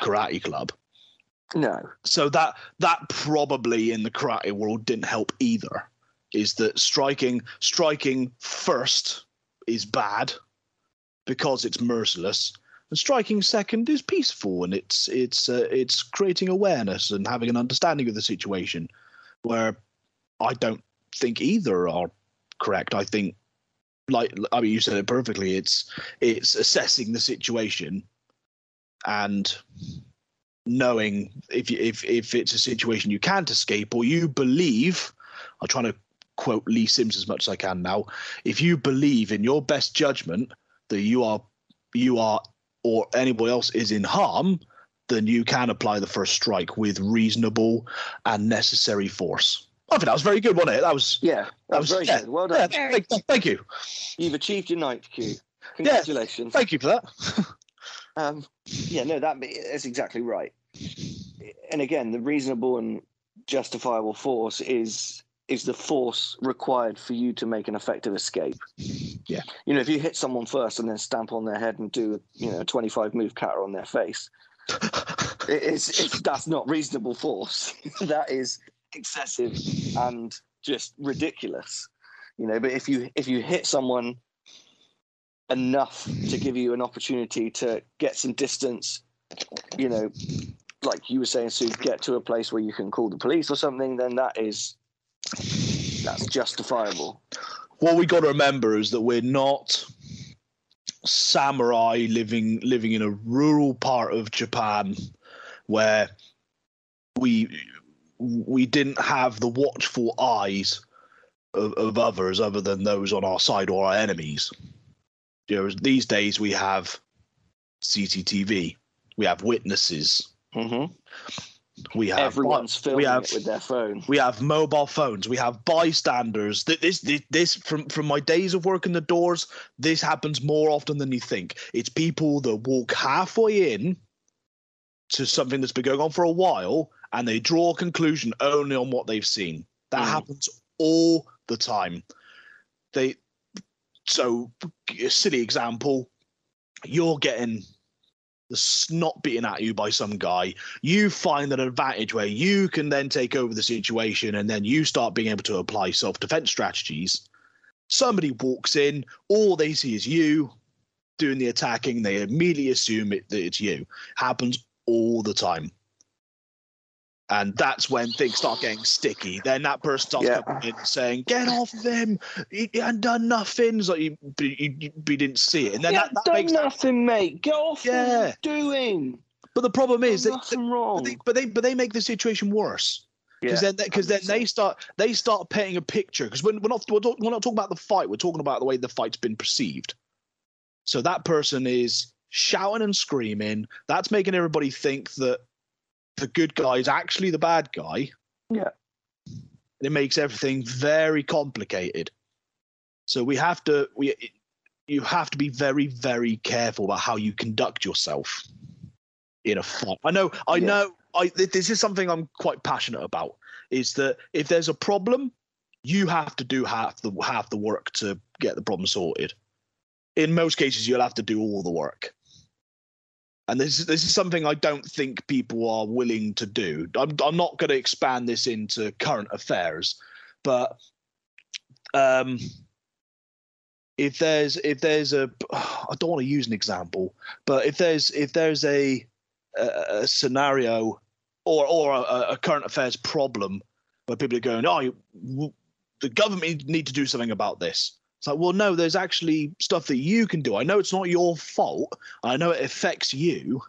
Speaker 3: karate club.
Speaker 1: No,
Speaker 3: So that that probably in the karate world didn't help either. Is that striking striking first is bad because it's merciless, and striking second is peaceful and it's it's uh, it's creating awareness and having an understanding of the situation. Where I don't think either are correct. I think like I mean you said it perfectly. It's it's assessing the situation and knowing if if if it's a situation you can't escape or you believe. I'm trying to quote Lee Sims as much as I can now. If you believe in your best judgment that you are you are or anybody else is in harm, then you can apply the first strike with reasonable and necessary force. I think that was very good, wasn't it? That was
Speaker 1: yeah, that was very
Speaker 3: yeah,
Speaker 1: good. Well
Speaker 3: yeah,
Speaker 1: done.
Speaker 3: thank, thank you,
Speaker 1: You've achieved your ninth kyu. Congratulations.
Speaker 3: thank you for that. [LAUGHS]
Speaker 1: Um, yeah, no, that is exactly right. And again, the reasonable and justifiable force is is the force required for you to make an effective escape.
Speaker 3: Yeah.
Speaker 1: You know, if you hit someone first and then stamp on their head and do you know a twenty five move cutter on their face, [LAUGHS] it's, it's that's not reasonable force. [LAUGHS] that is excessive and just ridiculous. You know, but if you if you hit someone enough to give you an opportunity to get some distance, you know, like you were saying, Sue, get to a place where you can call the police or something, then that is that's justifiable.
Speaker 3: what we got to remember is that we're not samurai living living in a rural part of Japan where we we didn't have the watchful eyes of, of others other than those on our side or our enemies. You know, these days we have CCTV, we have witnesses,
Speaker 1: hmm
Speaker 3: we have
Speaker 1: Everyone's filming
Speaker 3: have-
Speaker 1: it with their phone.
Speaker 3: we have mobile phones. We have bystanders. This, this this from from my days of working the doors this happens more often than you think. It's people that walk halfway in to something that's been going on for a while and they draw a conclusion only on what they've seen. That
Speaker 1: Mm.
Speaker 3: happens all the time. They so a silly example you're getting the snot beaten at you by some guy you find an advantage where you can then take over the situation and then you start being able to apply self defense strategies. Somebody walks in, all they see is you doing the attacking, they immediately assume it, that it's you. Happens all the time. And that's when things start getting sticky. Then that person starts
Speaker 1: Yeah.
Speaker 3: coming in saying, "Get off them! he hadn't done nothing." It's like you, you, you, you didn't see it, and then
Speaker 1: yeah,
Speaker 3: that, that
Speaker 1: done
Speaker 3: makes.
Speaker 1: nothing, mate. Get off
Speaker 3: Yeah.
Speaker 1: doing.
Speaker 3: But the problem is that,
Speaker 1: nothing
Speaker 3: but
Speaker 1: wrong.
Speaker 3: they, but they but they make the situation worse because then because then they start they start painting a picture because we're, we're not we're, talk, we're not talking about the fight we're talking about the way the fight's been perceived so that person is shouting and screaming that's making everybody think that the good guy is actually the bad guy.
Speaker 1: Yeah.
Speaker 3: it makes everything very complicated. So we have to we you have to be very very careful about how you conduct yourself in a fight. I know i
Speaker 1: Yeah.
Speaker 3: know i this is something i'm quite passionate about is that if there's a problem you have to do half the half the work to get the problem sorted. In most cases you'll have to do all the work and this is this is something I don't think people are willing to do. I'm I'm not going to expand this into current affairs, but um, if there's if there's a I don't want to use an example, but if there's if there's a a, a scenario or or a, a current affairs problem where people are going, oh, the government need to do something about this. It's like, well, no, there's actually stuff that you can do. I know it's not your fault. I know it affects you,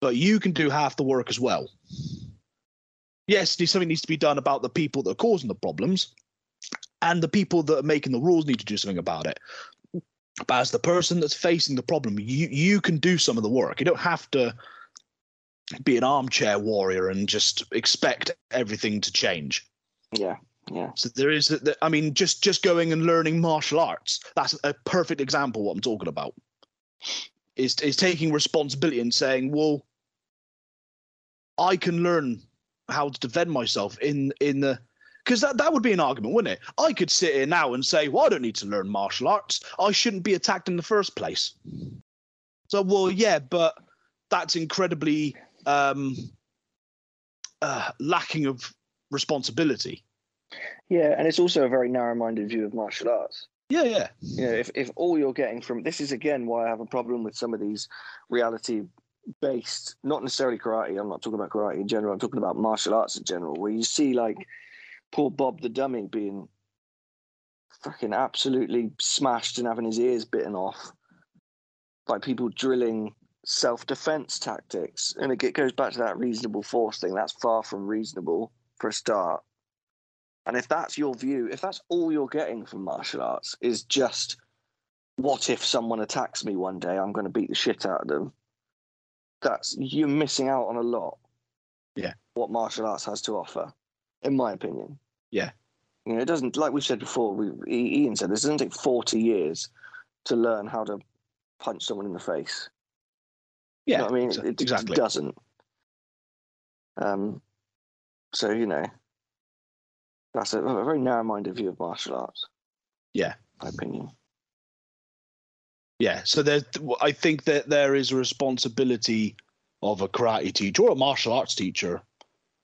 Speaker 3: but you can do half the work as well. Yes, something needs to be done about the people that are causing the problems, and the people that are making the rules need to do something about it. But as the person that's facing the problem, you you can do some of the work. You don't have to be an armchair warrior and just expect everything to change.
Speaker 1: Yeah, yeah.
Speaker 3: So there is, I mean, just just going and learning martial arts. That's a perfect example what I'm talking about. Is is taking responsibility and saying, well, I can learn how to defend myself in in the because that, that would be an argument, wouldn't it? I could sit here now and say, well, I don't need to learn martial arts. I shouldn't be attacked in the first place. So, well, yeah, but that's incredibly um, uh, lacking of responsibility.
Speaker 1: Yeah, and it's also a very narrow-minded view of martial arts.
Speaker 3: Yeah, yeah.
Speaker 1: You know, if if all you're getting from this is again why I have a problem with some of these reality based, not necessarily karate. I'm not talking about karate in general. I'm talking about martial arts in general, where you see like poor Bob the dummy being fucking absolutely smashed and having his ears bitten off by people drilling self-defense tactics and it goes back to that reasonable force thing that's far from reasonable for a start and if that's your view if that's all you're getting from martial arts is just what if someone attacks me one day i'm going to beat the shit out of them that's you're missing out on a lot.
Speaker 3: Yeah.
Speaker 1: What martial arts has to offer in my opinion.
Speaker 3: Yeah.
Speaker 1: You know it doesn't like we said before we ian said this doesn't take 40 years to learn how to punch someone in the face.
Speaker 3: Yeah,
Speaker 1: you know I mean, it,
Speaker 3: exactly.
Speaker 1: it doesn't. Um, so you know, that's a, a very narrow-minded view of martial arts.
Speaker 3: Yeah,
Speaker 1: my opinion.
Speaker 3: Yeah, so there, I think that there is a responsibility of a karate teacher or a martial arts teacher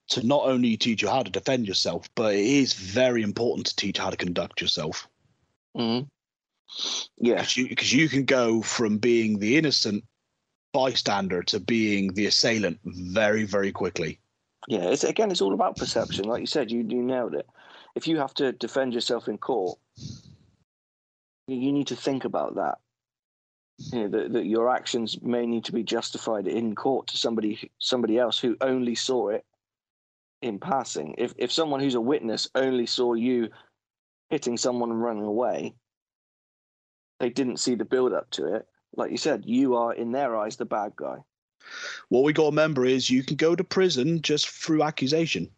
Speaker 3: to not only teach you how to defend yourself, but it is very important to teach how to conduct yourself.
Speaker 1: Mm-hmm. Yeah,
Speaker 3: because you, you can go from being the innocent bystander to being the assailant very, very quickly.
Speaker 1: Yeah, it's again, it's all about perception. Like you said, you you nailed it. If you have to defend yourself in court, you need to think about that. You know, that, that your actions may need to be justified in court to somebody somebody else who only saw it in passing. If if someone who's a witness only saw you hitting someone and running away, they didn't see the build up to it like you said, you are in their eyes the bad guy.
Speaker 3: What we got to remember is you can go to prison just through accusation.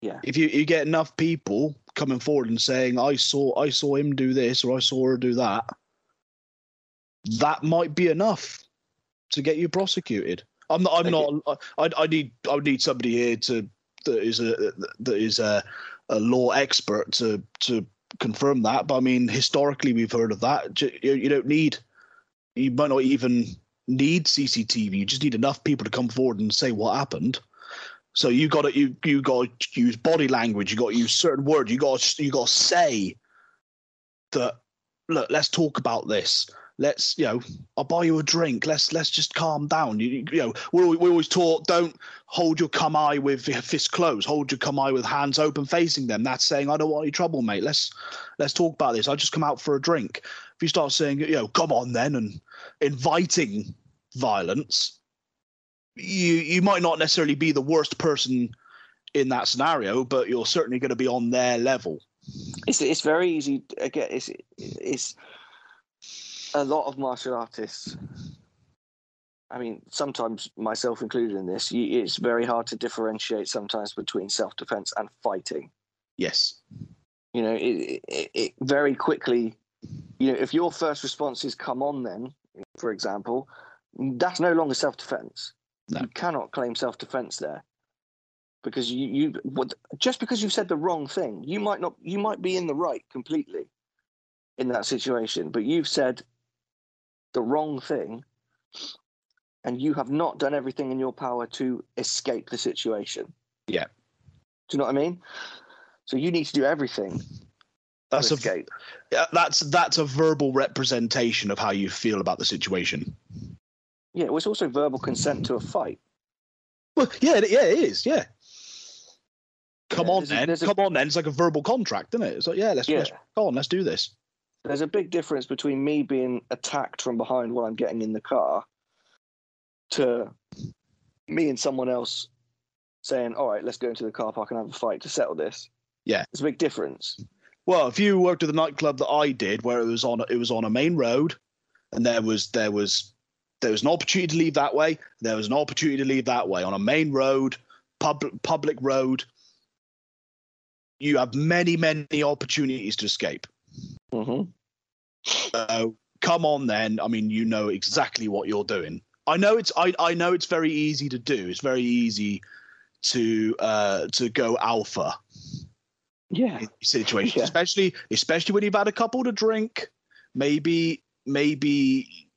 Speaker 1: Yeah.
Speaker 3: If you, you get enough people coming forward and saying, "I saw I saw him do this" or "I saw her do that," that might be enough to get you prosecuted. I'm not. I'm not. I, I need. I would need somebody here to that is a that is a, a law expert to to confirm that, but I mean, historically, we've heard of that. You, don't need, you might not even need CCTV. You just need enough people to come forward and say what happened. So you got to you you got to use body language. You got to use certain words. You got to, you got to say that. Look, let's talk about this. Let's you know i'll buy you a drink. Let's let's just calm down. You, you know we, we always taught don't hold your come eye with your fists closed. Hold your come eye with hands open facing them. That's saying i don't want any trouble mate. Let's let's talk about this. I just come out for a drink. If you start saying you know come on then and inviting violence you you might not necessarily be the worst person in that scenario but you're certainly going to be on their level
Speaker 1: it's it's very easy again it's it's a lot of martial artists I mean, sometimes myself included in this, it's very hard to differentiate sometimes between self defense and fighting.
Speaker 3: Yes.
Speaker 1: You know, it, it, it, very quickly, you know, if your first response is come on, then, for example, that's no longer self defense.
Speaker 3: No.
Speaker 1: You cannot claim self defense there because you, you just because you've said the wrong thing, you might not, you might be in the right completely in that situation, but you've said the wrong thing and you have not done everything in your power to escape the situation.
Speaker 3: Yeah.
Speaker 1: Do you know what I mean? So you need to do everything
Speaker 3: That's
Speaker 1: to
Speaker 3: a
Speaker 1: escape.
Speaker 3: yeah, that's that's a verbal representation of how you feel about the situation.
Speaker 1: Yeah, well, it's also verbal consent to a fight.
Speaker 3: Well, yeah, yeah, it is. Yeah. Come
Speaker 1: Yeah,
Speaker 3: on
Speaker 1: a-
Speaker 3: then.
Speaker 1: a-
Speaker 3: Come on then. It's like a verbal contract, isn't it? It's like, yeah, let's,
Speaker 1: Yeah.
Speaker 3: let's go on, let's do this.
Speaker 1: There's a big difference between me being attacked from behind while I'm getting in the car to me and someone else saying, "All right, let's go into the car park and have a fight to settle this."
Speaker 3: Yeah.
Speaker 1: it's a big difference.
Speaker 3: Well, if you worked at the nightclub that I did, where it was on it was on a main road, and there was there was there was an opportunity to leave that way, there was an opportunity to leave that way on a main road, public public road. You have many many opportunities to escape.
Speaker 1: hmm
Speaker 3: So come on then. I mean, you know exactly what you're doing. I know it's I, I know it's very easy to do. It's very easy to uh to go alpha
Speaker 1: Yeah,
Speaker 3: in situations,
Speaker 1: Yeah.
Speaker 3: especially especially when you've had a couple to drink. Maybe maybe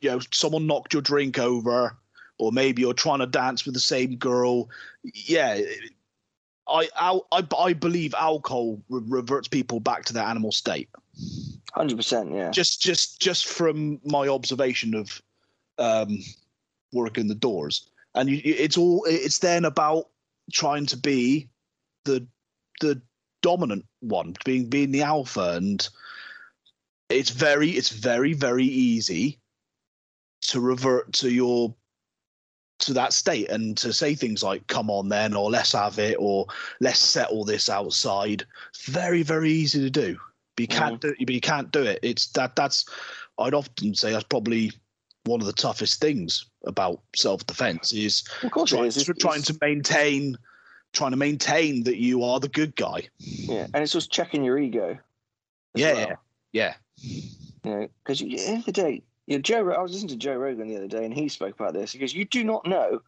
Speaker 3: you know someone knocked your drink over, or maybe you're trying to dance with the same girl. Yeah, I I I, believe alcohol re- reverts people back to their animal state.
Speaker 1: hundred percent. Yeah,
Speaker 3: Just just just from my observation of um, working the doors, and you- it's all it's then about trying to be the the dominant one, being being the alpha, and it's very it's very very easy to revert to your to that state and to say things like come on then or let's have it or let's settle this outside it's very very easy to do but you can't mm. do but you can't do it it's that that's i'd often say that's probably one of the toughest things about self-defense is
Speaker 1: of course
Speaker 3: trying,
Speaker 1: is. It's-
Speaker 3: trying
Speaker 1: it's-
Speaker 3: to maintain trying to maintain that you are the good guy
Speaker 1: yeah, and it's just checking your ego.
Speaker 3: Yeah,
Speaker 1: well.
Speaker 3: yeah. yeah
Speaker 1: You know, because at the end of the day, know, Joe. I was listening to Joe Rogan the other day, and he spoke about this. He goes, "You do not know."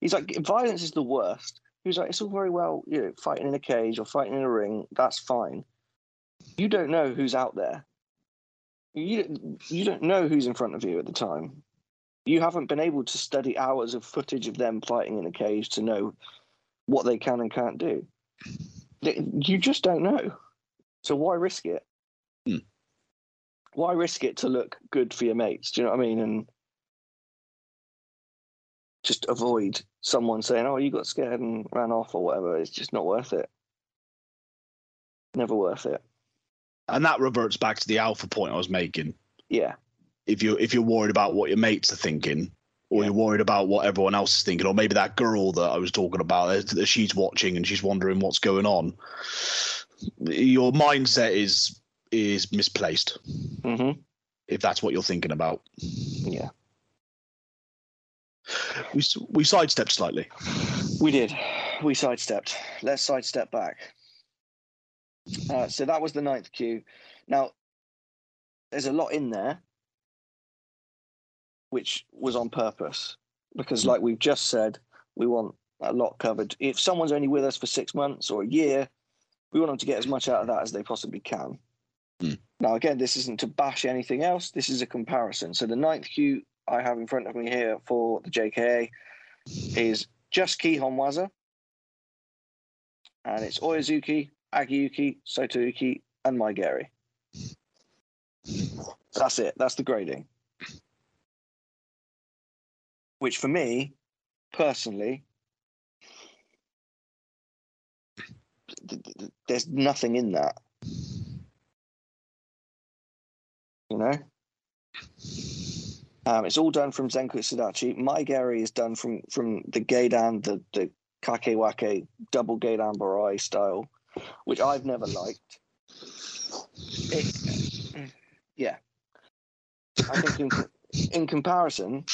Speaker 1: He's like, "Violence is the worst." He was like, "It's all very well, you know, fighting in a cage or fighting in a ring. That's fine. You don't know who's out there. You you don't know who's in front of you at the time. You haven't been able to study hours of footage of them fighting in a cage to know what they can and can't do. You just don't know. So why risk it?" Why risk it to look good for your mates? Do you know what I mean? And just avoid someone saying, "Oh, you got scared and ran off" or whatever. It's just not worth it. Never worth it.
Speaker 3: and that reverts back to the alpha point i was making
Speaker 1: Yeah,
Speaker 3: if you if you're worried about what your mates are thinking or
Speaker 1: Yeah.
Speaker 3: you're worried about what everyone else is thinking or maybe that girl that i was talking about that that she's watching and she's wondering what's going on your mindset is is misplaced
Speaker 1: hmm
Speaker 3: if that's what you're thinking about
Speaker 1: yeah,
Speaker 3: we we sidestepped slightly
Speaker 1: we did. We sidestepped. Let's sidestep back. Uh, so that was the ninth kyu. Now, there's a lot in there, which was on purpose because, like we've just said, we want a lot covered. If someone's only with us for six months or a year, we want them to get as much out of that as they possibly can.
Speaker 3: Hmm.
Speaker 1: Now, again, this isn't to bash anything else. This is a comparison. So the ninth kyu I have in front of me here for the JKA is just Kihon Waza, and it's Oizuki, Agiyuki, Sotouki, and Mae Geri. That's it. That's the grading. Which for me, personally, th- th- th- there's nothing in that. You know? Um, it's all done from Zenkutsu Dachi. Maigeri is done from from the Gedan, the the Kakewake double Gedan Barai style, which I've never liked. It, yeah, I think in, in comparison,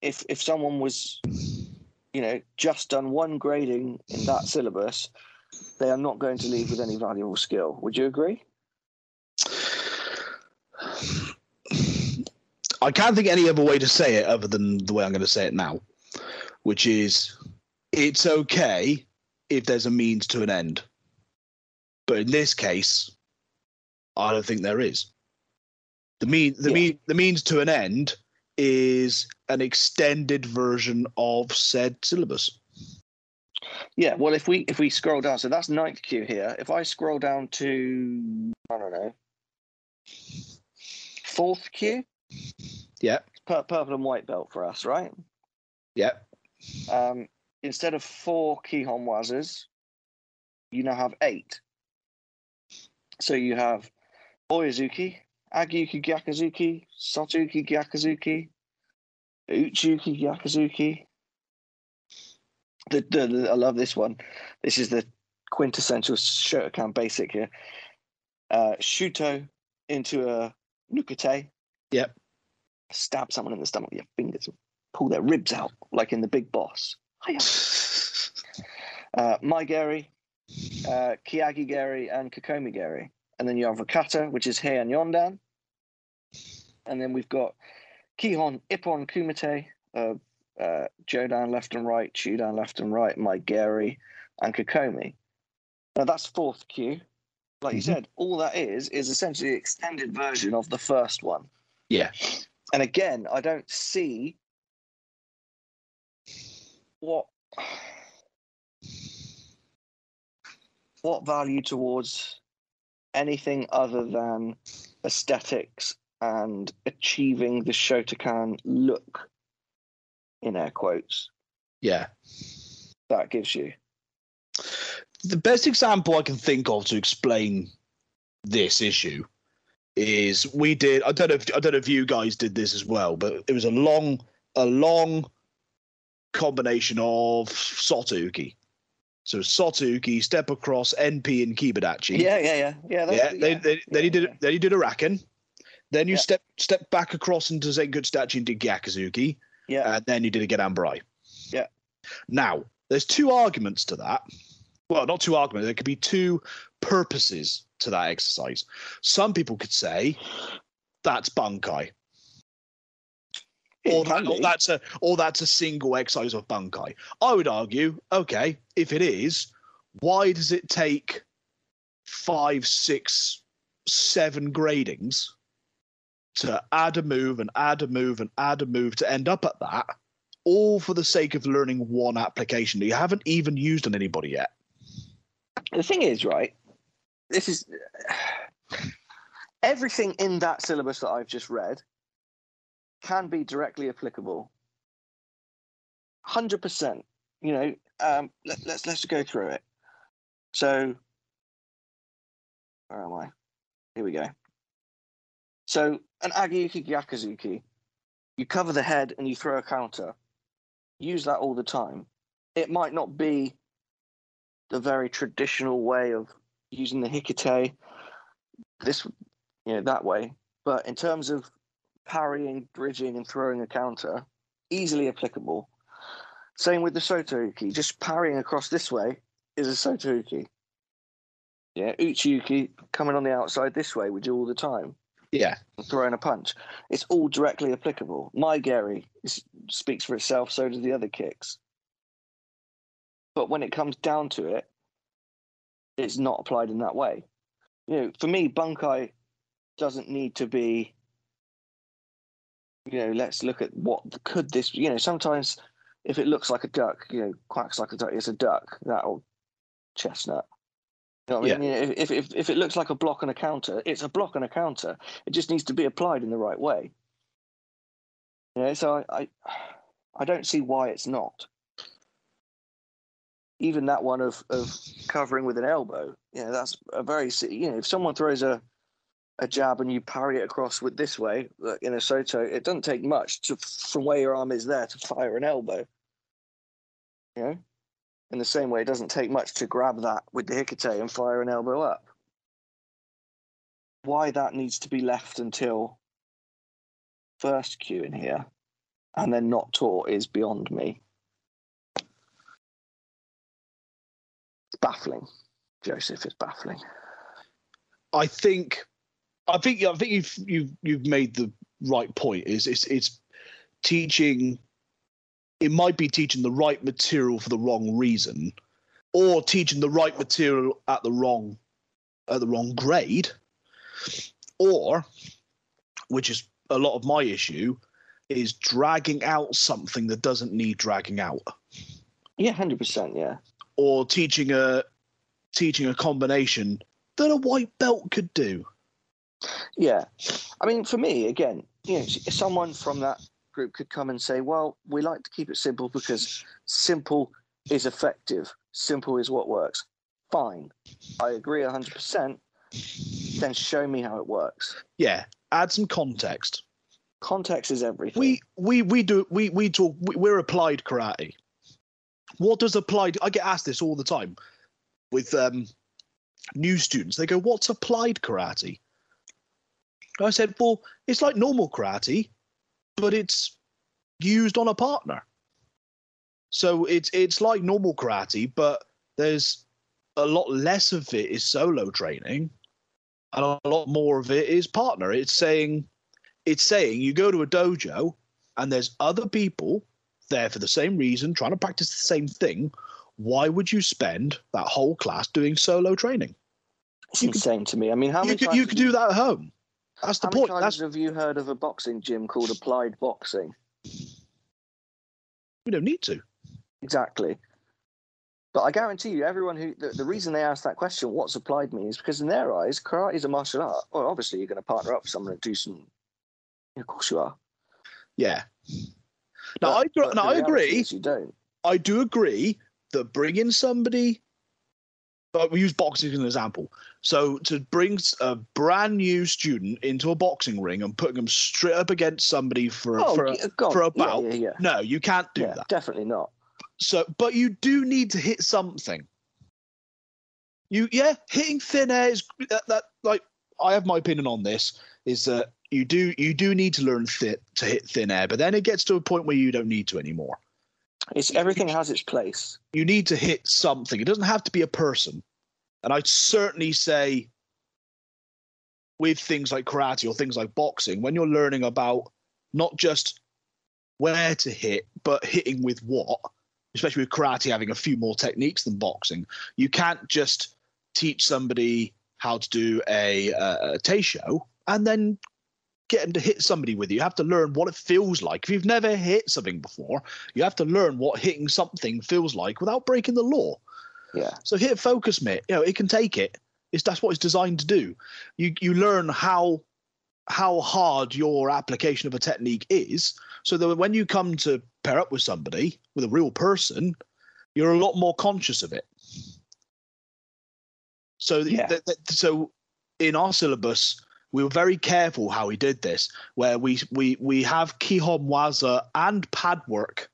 Speaker 1: if if someone was, you know, just done one grading in that syllabus, they are not going to leave with any valuable skill. Would you agree?
Speaker 3: I can't think any other way to say it other than the way I'm going to say it now, which is it's okay if there's a means to an end. But in this case, I don't think there is. The mean the
Speaker 1: Yeah.
Speaker 3: mean the means to an end is an extended version of said syllabus.
Speaker 1: Yeah, well, if we if we scroll down, so that's ninth kyu here. If I scroll down to I don't know fourth kyu,
Speaker 3: Yeah,
Speaker 1: purple and white belt for us, right?
Speaker 3: yeah,
Speaker 1: Um, instead of four Kihon Wazas, you now have eight. So you have Oizuki, Agiyuki Gyakuzuki, Sotuki Gyakuzuki, Uchi Uke Gyakuzuki. The, the, the- I love this one. This is the quintessential Shotokan basic here. Uh, Shuto into a Nukite.
Speaker 3: Yep.
Speaker 1: Stab someone in the stomach with your fingers. And pull their ribs out, like in the big boss. [LAUGHS] Uh, Mae Geri, uh, Kiyagi Gary, and Kekomi Geri. And then you have Rakata, which is Heian Yondan. And then we've got Kihon, Ippon, Kumite, uh, uh, Jodan left and right, Chudan left and right, mae geri, and Kekomi. Now that's fourth kyu. Like you
Speaker 3: Mhm.
Speaker 1: said, all that is is essentially the extended version of the first one.
Speaker 3: yeah.
Speaker 1: And again, I don't see what what value towards anything other than aesthetics and achieving the Shotokan look in air quotes
Speaker 3: Yeah.
Speaker 1: that gives you.
Speaker 3: The best example I can think of to explain this issue is we did I don't know if I don't know if you guys did this as well, but it was a long a long combination of Sotuki. So Sotuki, step across, NP and Kibadachi.
Speaker 1: Yeah, yeah, yeah, yeah.
Speaker 3: yeah, they, they, then you did
Speaker 1: yeah.
Speaker 3: then you did a Raken. Then you
Speaker 1: Yeah.
Speaker 3: step step back across into Zenkutsudachi and did Gyakuzuki.
Speaker 1: Yeah,
Speaker 3: and then you did a Gedan Barai.
Speaker 1: Yeah.
Speaker 3: Now, there's two arguments to that. Well, not two arguments. There could be two purposes to that exercise. Some people could say that's bunkai, or, that, or that's a or that's a single exercise of bunkai. I would argue, okay, if it is, why does it take five, six, seven gradings to add a move and add a move and add a move to end up at that, all for the sake of learning one application that you haven't even used on anybody yet?
Speaker 1: the thing is, right? This is everything in that syllabus that I've just read can be directly applicable. Hundred percent. You know, um, let, let's let's go through it. So, where am I? Here we go. So, an Agiyuki Gyakuzuki, you cover the head and you throw a counter. Use that all the time. It might not be the very traditional way of using the hikite this you know that way. But in terms of parrying bridging and throwing a counter easily applicable. Same with the sotoruki. Just parrying across this way is a sotoruki. Yeah uchi uke coming on the outside this way we do all the time.
Speaker 3: Yeah.
Speaker 1: throwing a punch. It's all directly applicable. Mae geri is, speaks for itself so do the other kicks. But when it comes down to it, it's not applied in that way. You know, for me, bunkai doesn't need to be. You know, let's look at what could this. You know, sometimes if it looks like a duck, you know, quacks like a duck, it's a duck. That old chestnut. You know what I mean? You know, if, if if it looks like a block and a counter, it's a block and a counter. It just needs to be applied in the right way. You know, so I I, I don't see why it's not even that one of of covering with an elbow, you know, that's a very you know, if someone throws a a jab and you parry it across with this way in a soto, it doesn't take much to from where your arm is there to fire an elbow. You know, in the same way, it doesn't take much to grab that with the hikite and fire an elbow up. Why that needs to be left until first kyu in here, and then not taught is beyond me. Baffling, Joseph. is baffling.
Speaker 3: I think, I think, I think you've you've you've made the right point. Is it's it's teaching. It might be teaching the right material for the wrong reason, or teaching the right material at the wrong at the wrong grade, or, which is a lot of my issue, is dragging out something that doesn't need dragging out,
Speaker 1: Yeah, hundred percent. Yeah.
Speaker 3: Or teaching a teaching a combination that a white belt could do.
Speaker 1: Yeah, I mean, for me, again, you know, someone from that group could come and say, "Well, we like to keep it simple because simple is effective. Simple is what works." Fine, I agree hundred percent. Then show me how it works.
Speaker 3: Yeah, add some context.
Speaker 1: Context is everything.
Speaker 3: We we we do we we talk. we- We're applied karate. What does applied? I get asked this all the time with um, new students. They go, "What's applied karate?" I said, "Well, it's like normal karate, but it's used on a partner. So it's it's like normal karate, but there's a lot less of it is solo training, and a lot more of it is partner. It's saying." it's saying you go to a dojo and there's other people there for the same reason, trying to practice the same thing. Why would you spend that whole class doing solo training?
Speaker 1: it's
Speaker 3: you could-
Speaker 1: insane to me. I mean, how
Speaker 3: You
Speaker 1: many
Speaker 3: could, you could do that at home. That's the
Speaker 1: How many
Speaker 3: point.
Speaker 1: times
Speaker 3: That's
Speaker 1: have you heard of a boxing gym called Applied Boxing?
Speaker 3: we don't need to.
Speaker 1: Exactly. But I guarantee you, everyone who the, the reason they ask that question, what's applied means, because in their eyes, karate is a martial art. Well, obviously, you're going to partner up with someone and do some. Of course, you are.
Speaker 3: Yeah. Now
Speaker 1: But-
Speaker 3: I
Speaker 1: but
Speaker 3: no,
Speaker 1: the
Speaker 3: I agree.
Speaker 1: You don't.
Speaker 3: I do agree that bringing somebody, but we use boxing as an example. So to bring a brand new student into a boxing ring and putting them straight up against somebody for
Speaker 1: Oh,
Speaker 3: for a,
Speaker 1: yeah, God,
Speaker 3: for a
Speaker 1: yeah,
Speaker 3: bout,
Speaker 1: Yeah, yeah,
Speaker 3: no, you can't do
Speaker 1: yeah,
Speaker 3: that.
Speaker 1: definitely not.
Speaker 3: So, but you do need to hit something. You, yeah, hitting thin air is that, that. Like, I have my opinion on this. Is that you do you do need to learn fit to hit thin air, but then it gets to a point where you don't need to anymore.
Speaker 1: It's everything has its place.
Speaker 3: You need to hit something. It doesn't have to be a person. And I'd certainly say with things like karate or things like boxing, when you're learning about not just where to hit, but hitting with what, especially with karate having a few more techniques than boxing, you can't just teach somebody how to do a, a, a teisho and then get them to hit somebody with you. You have to learn what it feels like. If you've never hit something before, you have to learn what hitting something feels like without breaking the law.
Speaker 1: Yeah.
Speaker 3: So hit focus mitt, you know, it can take it. It's that's what it's designed to do. You you learn how how hard your application of a technique is, so that when you come to pair up with somebody, with a real person, you're a lot more conscious of it. So
Speaker 1: Yeah.
Speaker 3: th- th- so in our syllabus, we were very careful how we did this, where we we we have Kihon Waza and pad work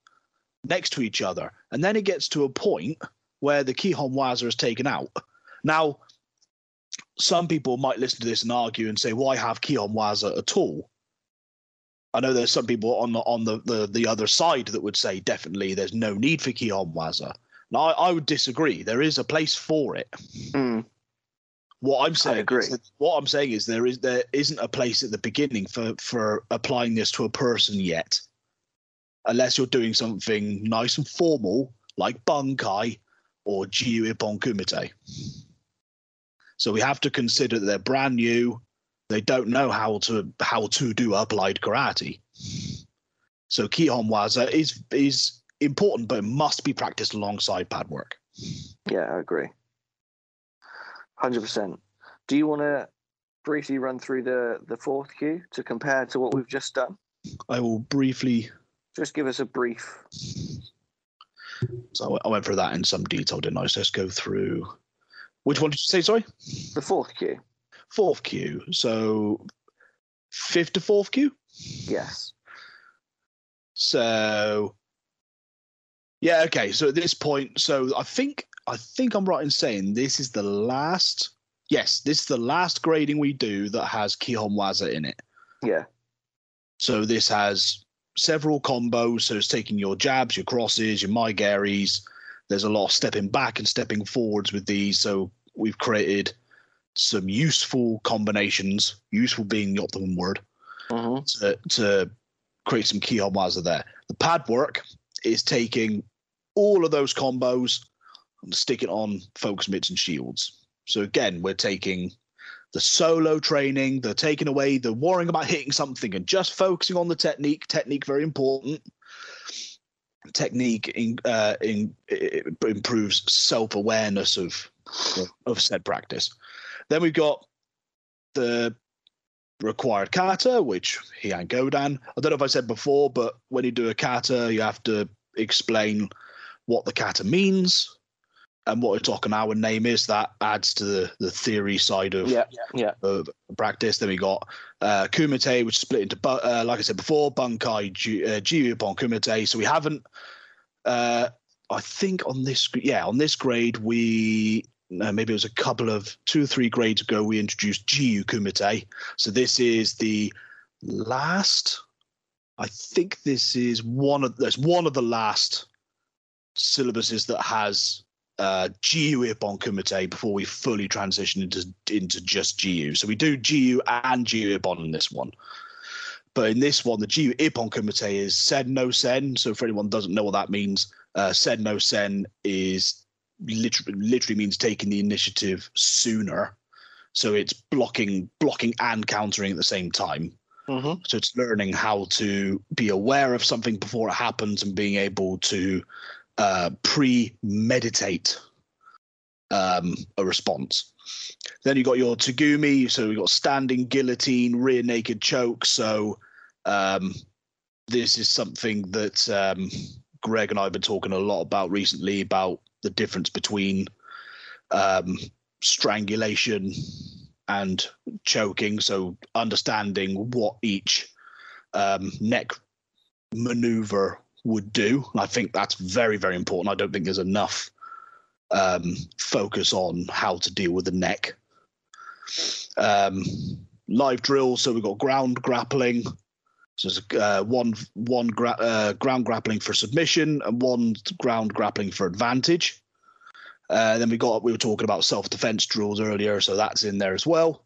Speaker 3: next to each other, and then it gets to a point where the Kihon Waza is taken out. Now, some people might listen to this and argue and say, "Why have Kihon Waza at all?" I know there's some people on the on the, the, the other side that would say definitely there's no need for Kihon Waza. Now, I, I would disagree. There is a place for it.
Speaker 1: Mm,
Speaker 3: What I'm saying, I agree. What I'm saying is there is there isn't a place at the beginning for for applying this to a person yet, unless you're doing something nice and formal like bunkai or jiyu ippon kumite. So we have to consider that they're brand new. They don't know how to how to do applied karate. So kihon waza is is important, but it must be practiced alongside pad work.
Speaker 1: yeah, I agree. Hundred percent. Do you want to briefly run through the the fourth kyu to compare to what we've just done?
Speaker 3: I will briefly
Speaker 1: Just give us a brief.
Speaker 3: So I went through that in some detail, didn't I? So let's go through. Which one did you say? Sorry,
Speaker 1: The fourth kyu.
Speaker 3: fourth kyu. So fifth to fourth kyu.
Speaker 1: Yes.
Speaker 3: So yeah, okay. So at this point, so I think I think I'm right in saying this is the last. Yes, this is the last grading we do that has Kihon Waza in it.
Speaker 1: Yeah.
Speaker 3: So this has several combos. So it's taking your jabs, your crosses, your mae geris. There's a lot of stepping back and stepping forwards with these. So we've created some useful combinations, useful being the optimum word,
Speaker 1: hmm
Speaker 3: to, to create some Kihon waza there. The pad work is taking all of those combos stick it on focus mitts and shields. So again, we're taking the solo training, the taking away, the worrying about hitting something and just focusing on the technique. Technique very important. Technique in, uh, in, improves self awareness of of said practice. Then we've got the required kata, which Heian Godan. I don't know if I said before, but when you do a kata, you have to explain what the kata means and what its Okinawan name is. That adds to the, the theory side of,
Speaker 1: Yeah, yeah.
Speaker 3: of practice. Then we got uh, Kumite, which is split into, uh, like I said before, Bunkai, Ju- uh, Jiyu Ippon Kumite. So we haven't, uh, I think on this, yeah, on this grade, we, uh, maybe it was a couple of two or three grades ago, we introduced Jiyu Kumite. So this is the last, I think this is one of, there's one of the last syllabuses that has uh, Jiyu Ippon Kumite before we fully transition into into just Jiyu. So we do Jiyu and Jiyu Ippon in this one. But in this one, the Jiyu Ippon Kumite is Sen no Sen. So for anyone who doesn't know what that means, uh, Sen no Sen is literally literally means taking the initiative sooner. So it's blocking blocking and countering at the same time.
Speaker 1: Mm-hmm.
Speaker 3: So it's learning how to be aware of something before it happens and being able to uh, premeditate um, a response. Then you got your Tegumi, so we got standing guillotine, rear naked choke. So um, this is something that um, Greg and I have been talking a lot about recently about the difference between um, strangulation and choking. So understanding what each um, neck maneuver would do. And I think that's very, very important. I don't think there's enough um, focus on how to deal with the neck. Um, live drills. So we've got ground grappling. So it's uh, one one gra- uh, ground grappling for submission and one ground grappling for advantage. Uh, then we got we were talking about self defense drills earlier, so that's in there as well.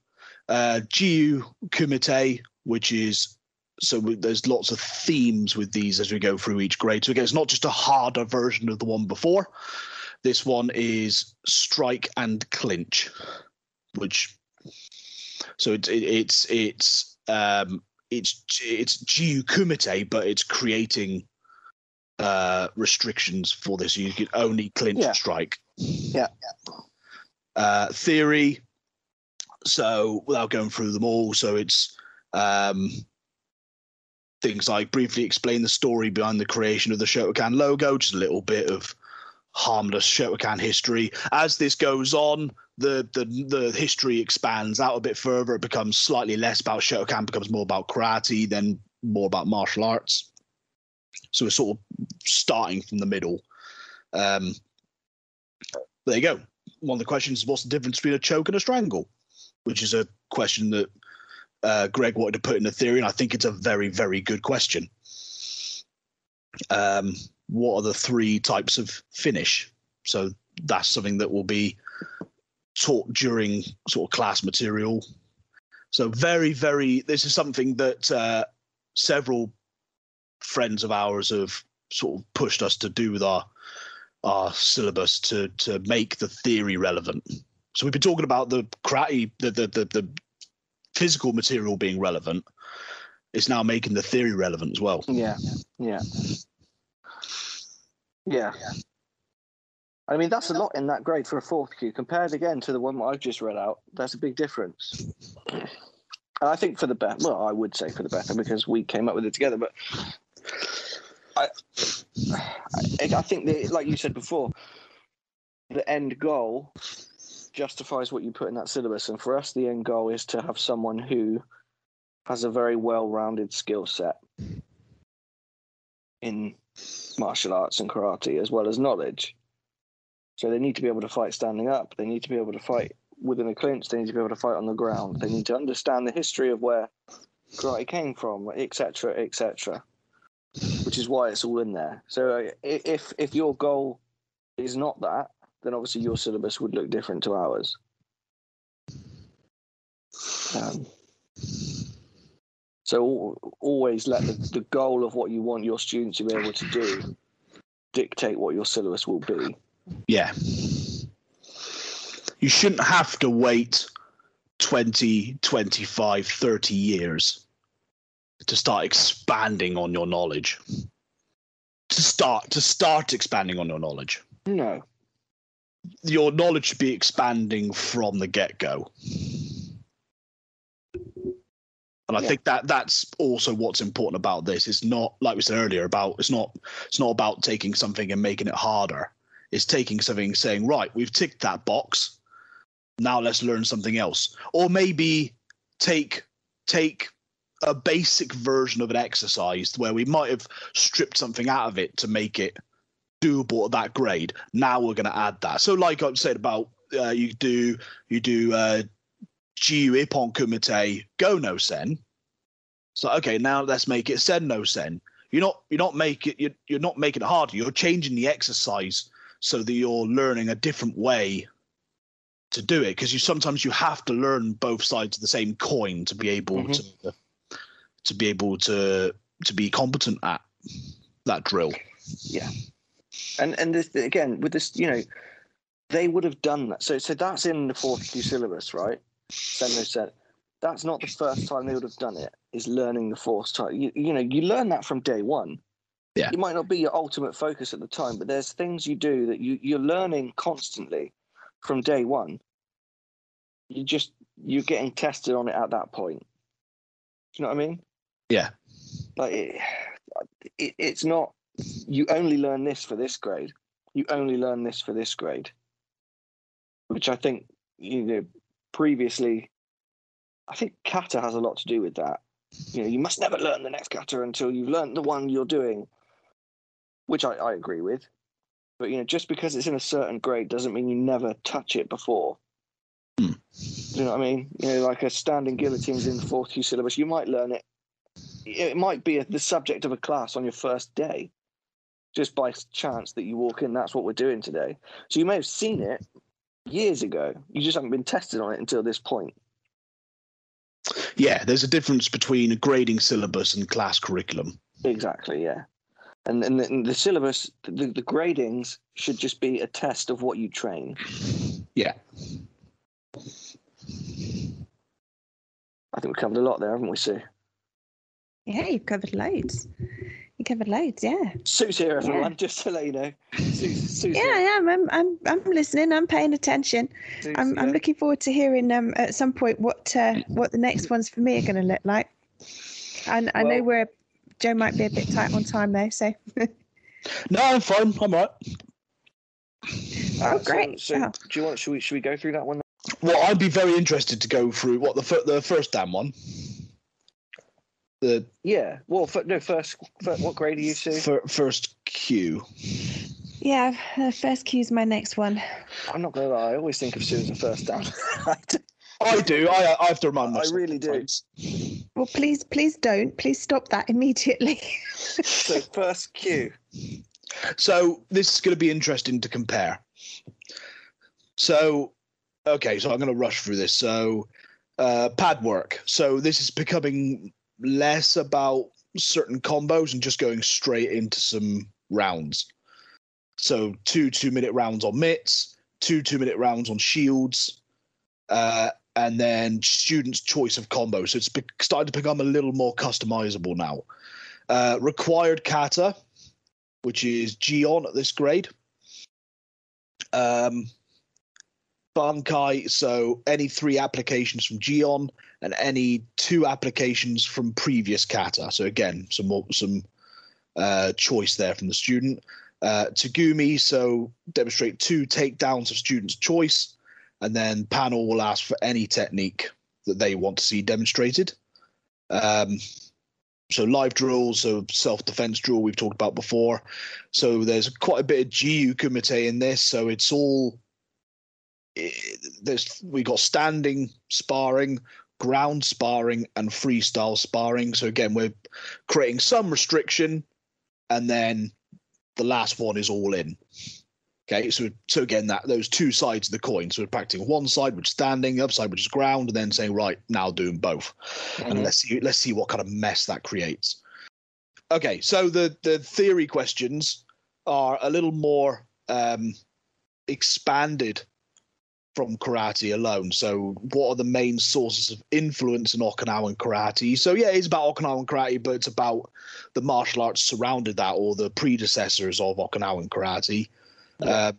Speaker 3: Uh, Jiyu Kumite, which is so we, there's lots of themes with these as we go through each grade. So again, it's not just a harder version of the one before. This one is strike and clinch, which so it's it, it's it's um it's it's Jiyu Kumite, but it's creating uh restrictions for this. You can only clinch
Speaker 1: Yeah.
Speaker 3: strike.
Speaker 1: Yeah.
Speaker 3: Uh, theory. So without going through them all, so it's um things like briefly explain the story behind the creation of the Shotokan logo, just a little bit of harmless Shotokan history. As this goes on, the, the the history expands out a bit further. It becomes slightly less about Shotokan, becomes more about karate, then more about martial arts. So we're sort of starting from the middle. Um, there you go. One of the questions is what's the difference between a choke and a strangle? Which is a question that uh, Greg wanted to put in the theory, and I think it's a very, very good question. Um, what are the three types of finish? So that's something that will be taught during sort of class material. So very, very. This is something that uh, several friends of ours have sort of pushed us to do with our our syllabus to to make the theory relevant. So we've been talking about the karate, the the the, the physical material being relevant. It's now making the theory relevant as well.
Speaker 1: Yeah, yeah, yeah. I mean, that's a lot in that grade for a fourth kyu. Compared again to the one that I've just read out, that's a big difference. And I think for the better. Well, I would say for the better because we came up with it together. But I, I, I think that, like you said before, the end goal justifies what you put in that syllabus. And for us, the end goal is to have someone who has a very well-rounded skill set in martial arts and karate as well as knowledge. So they need to be able to fight standing up. They need to be able to fight within a clinch. They need to be able to fight on the ground. They need to understand the history of where karate came from, etc., etc. Which is why it's all in there. So uh, if if your goal is not that, then obviously your syllabus would look different to ours. Um, so always let the, the goal of what you want your students to be able to do dictate what your syllabus will be.
Speaker 3: Yeah. You shouldn't have to wait 20, 25, 30 years to start expanding on your knowledge. To start to start expanding on your knowledge.
Speaker 1: No.
Speaker 3: Your knowledge should be expanding from the get go. And I
Speaker 1: Yeah.
Speaker 3: think that that's also what's important about this. It's not like we said earlier about it's not it's not about taking something and making it harder. It's taking something saying, right, we've ticked that box. Now let's learn something else. Or maybe take take a basic version of an exercise where we might have stripped something out of it to make it doable at that grade. Now we're going to add that. So, like I said about uh, you do you do uh, Jiyu Ippon Kumite Go No Sen. So okay, now let's make it Sen No Sen. You're not you're not making you're, you're not making it harder. You're changing the exercise so that you're learning a different way to do it because you sometimes you have to learn both sides of the same coin to be able
Speaker 1: Mhm.
Speaker 3: to to be able to to be competent at that drill.
Speaker 1: And and this again with this, you know, they would have done that. So so that's in the fourth kyu syllabus, right? Sen no Sen that's not the first time they would have done it. Is learning the force type. You, you know, you learn that from day one.
Speaker 3: Yeah.
Speaker 1: It might not be your ultimate focus at the time, but there's things you do that you you're learning constantly from day one. You just you're getting tested on it at that point. Do you know what I mean?
Speaker 3: Yeah.
Speaker 1: Like it, it, it's not. You only learn this for this grade. You only learn this for this grade. Which I think you know previously. I think kata has a lot to do with that. You know, you must never learn the next kata until you've learned the one you're doing, which I, I agree with. But you know, just because it's in a certain grade doesn't mean you never touch it before.
Speaker 3: Hmm.
Speaker 1: Do you know what I mean? You know, like a standing guillotines in the fourth kyu syllabus, you might learn it. It might be a, the subject of a class on your first day, just by chance that you walk in. That's what we're doing today. So you may have seen it years ago. You just haven't been tested on it until this point.
Speaker 3: Yeah, there's a difference between a grading syllabus and class curriculum.
Speaker 1: Exactly, yeah. And and the, and the syllabus, the, the gradings should just be a test of what you train.
Speaker 3: Yeah.
Speaker 1: I think we've covered a lot there, haven't we, Sue?
Speaker 2: Yeah, you've covered loads. You covered loads, yeah.
Speaker 1: Sue's here, everyone.
Speaker 2: Yeah.
Speaker 1: Just to let you know, Sue's, Sue's
Speaker 2: Yeah, I am. I'm, I'm, I'm listening. I'm paying attention.
Speaker 1: Sue's
Speaker 2: I'm, I'm looking forward to hearing um at some point what uh, what the next ones for me are going to look like. And I know
Speaker 1: Well-
Speaker 2: we're Joe might be a bit tight on time though, so [LAUGHS]
Speaker 3: No, I'm fine. I'm all right.
Speaker 1: Uh,
Speaker 2: Oh, great.
Speaker 1: So, so
Speaker 2: Oh.
Speaker 1: do you want? Should we should we go through that one?
Speaker 3: Well, I'd be very interested to go through what the the first damn one. The
Speaker 1: Yeah. Well, f- no. First, fir- what grade are you, Sue?
Speaker 3: fir- first kyu.
Speaker 2: yeah. Uh, first is my next one.
Speaker 1: I'm not gonna lie. I always think of Sue as a first dan. [LAUGHS] I do.
Speaker 3: I. I, I have to remind myself.
Speaker 1: I really do.
Speaker 3: sometimes.
Speaker 2: Well, please, please don't. Please stop that immediately. [LAUGHS]
Speaker 1: so first kyu.
Speaker 3: So this is going to be interesting to compare. So, okay, so I'm going to rush through this. So, uh, pad work. So this is becoming less about certain combos and just going straight into some rounds. So two two minute rounds on mitts, two two minute rounds on shields, uh, and then students' choice of combo. So it's starting to become a little more customizable now. Uh, required kata, which is Jion at this grade. Um, Bunkai, so any three applications from Jion and any two applications from previous kata. So again, some some uh, choice there from the student. Uh, Tegumi, so demonstrate two takedowns of student's choice, and then panel will ask for any technique that they want to see demonstrated. Um, so live drills, so self-defense drill we've talked about before. So there's quite a bit of Jiyu Kumite in this, so it's all i- there's we got standing sparring, ground sparring, and freestyle sparring. So again, we're creating some restriction, and then the last one is all in. Okay, so so again, that those two sides of the coin. So we're practicing one side, which is standing, the other side, which is ground, and then saying, right, now doing both and
Speaker 1: Mhm.
Speaker 3: let's see let's see what kind of mess that creates. Okay, so the the theory questions are a little more um, expanded from karate alone. So, what are the main sources of influence in Okinawan karate? So, yeah, it's about Okinawan karate, but it's about the martial arts surrounded that or the predecessors of Okinawan karate.
Speaker 1: Yeah.
Speaker 3: Uh,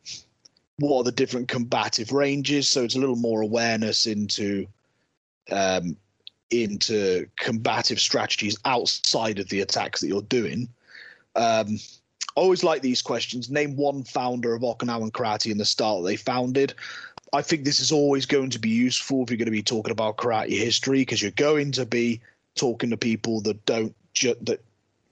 Speaker 3: what are the different combative ranges? So, it's a little more awareness into um, into combative strategies outside of the attacks that you're doing. Um, I always like these questions. Name one founder of Okinawan karate in the style that they founded. I think this is always going to be useful if you're going to be talking about karate history because you're going to be talking to people that don't ju- that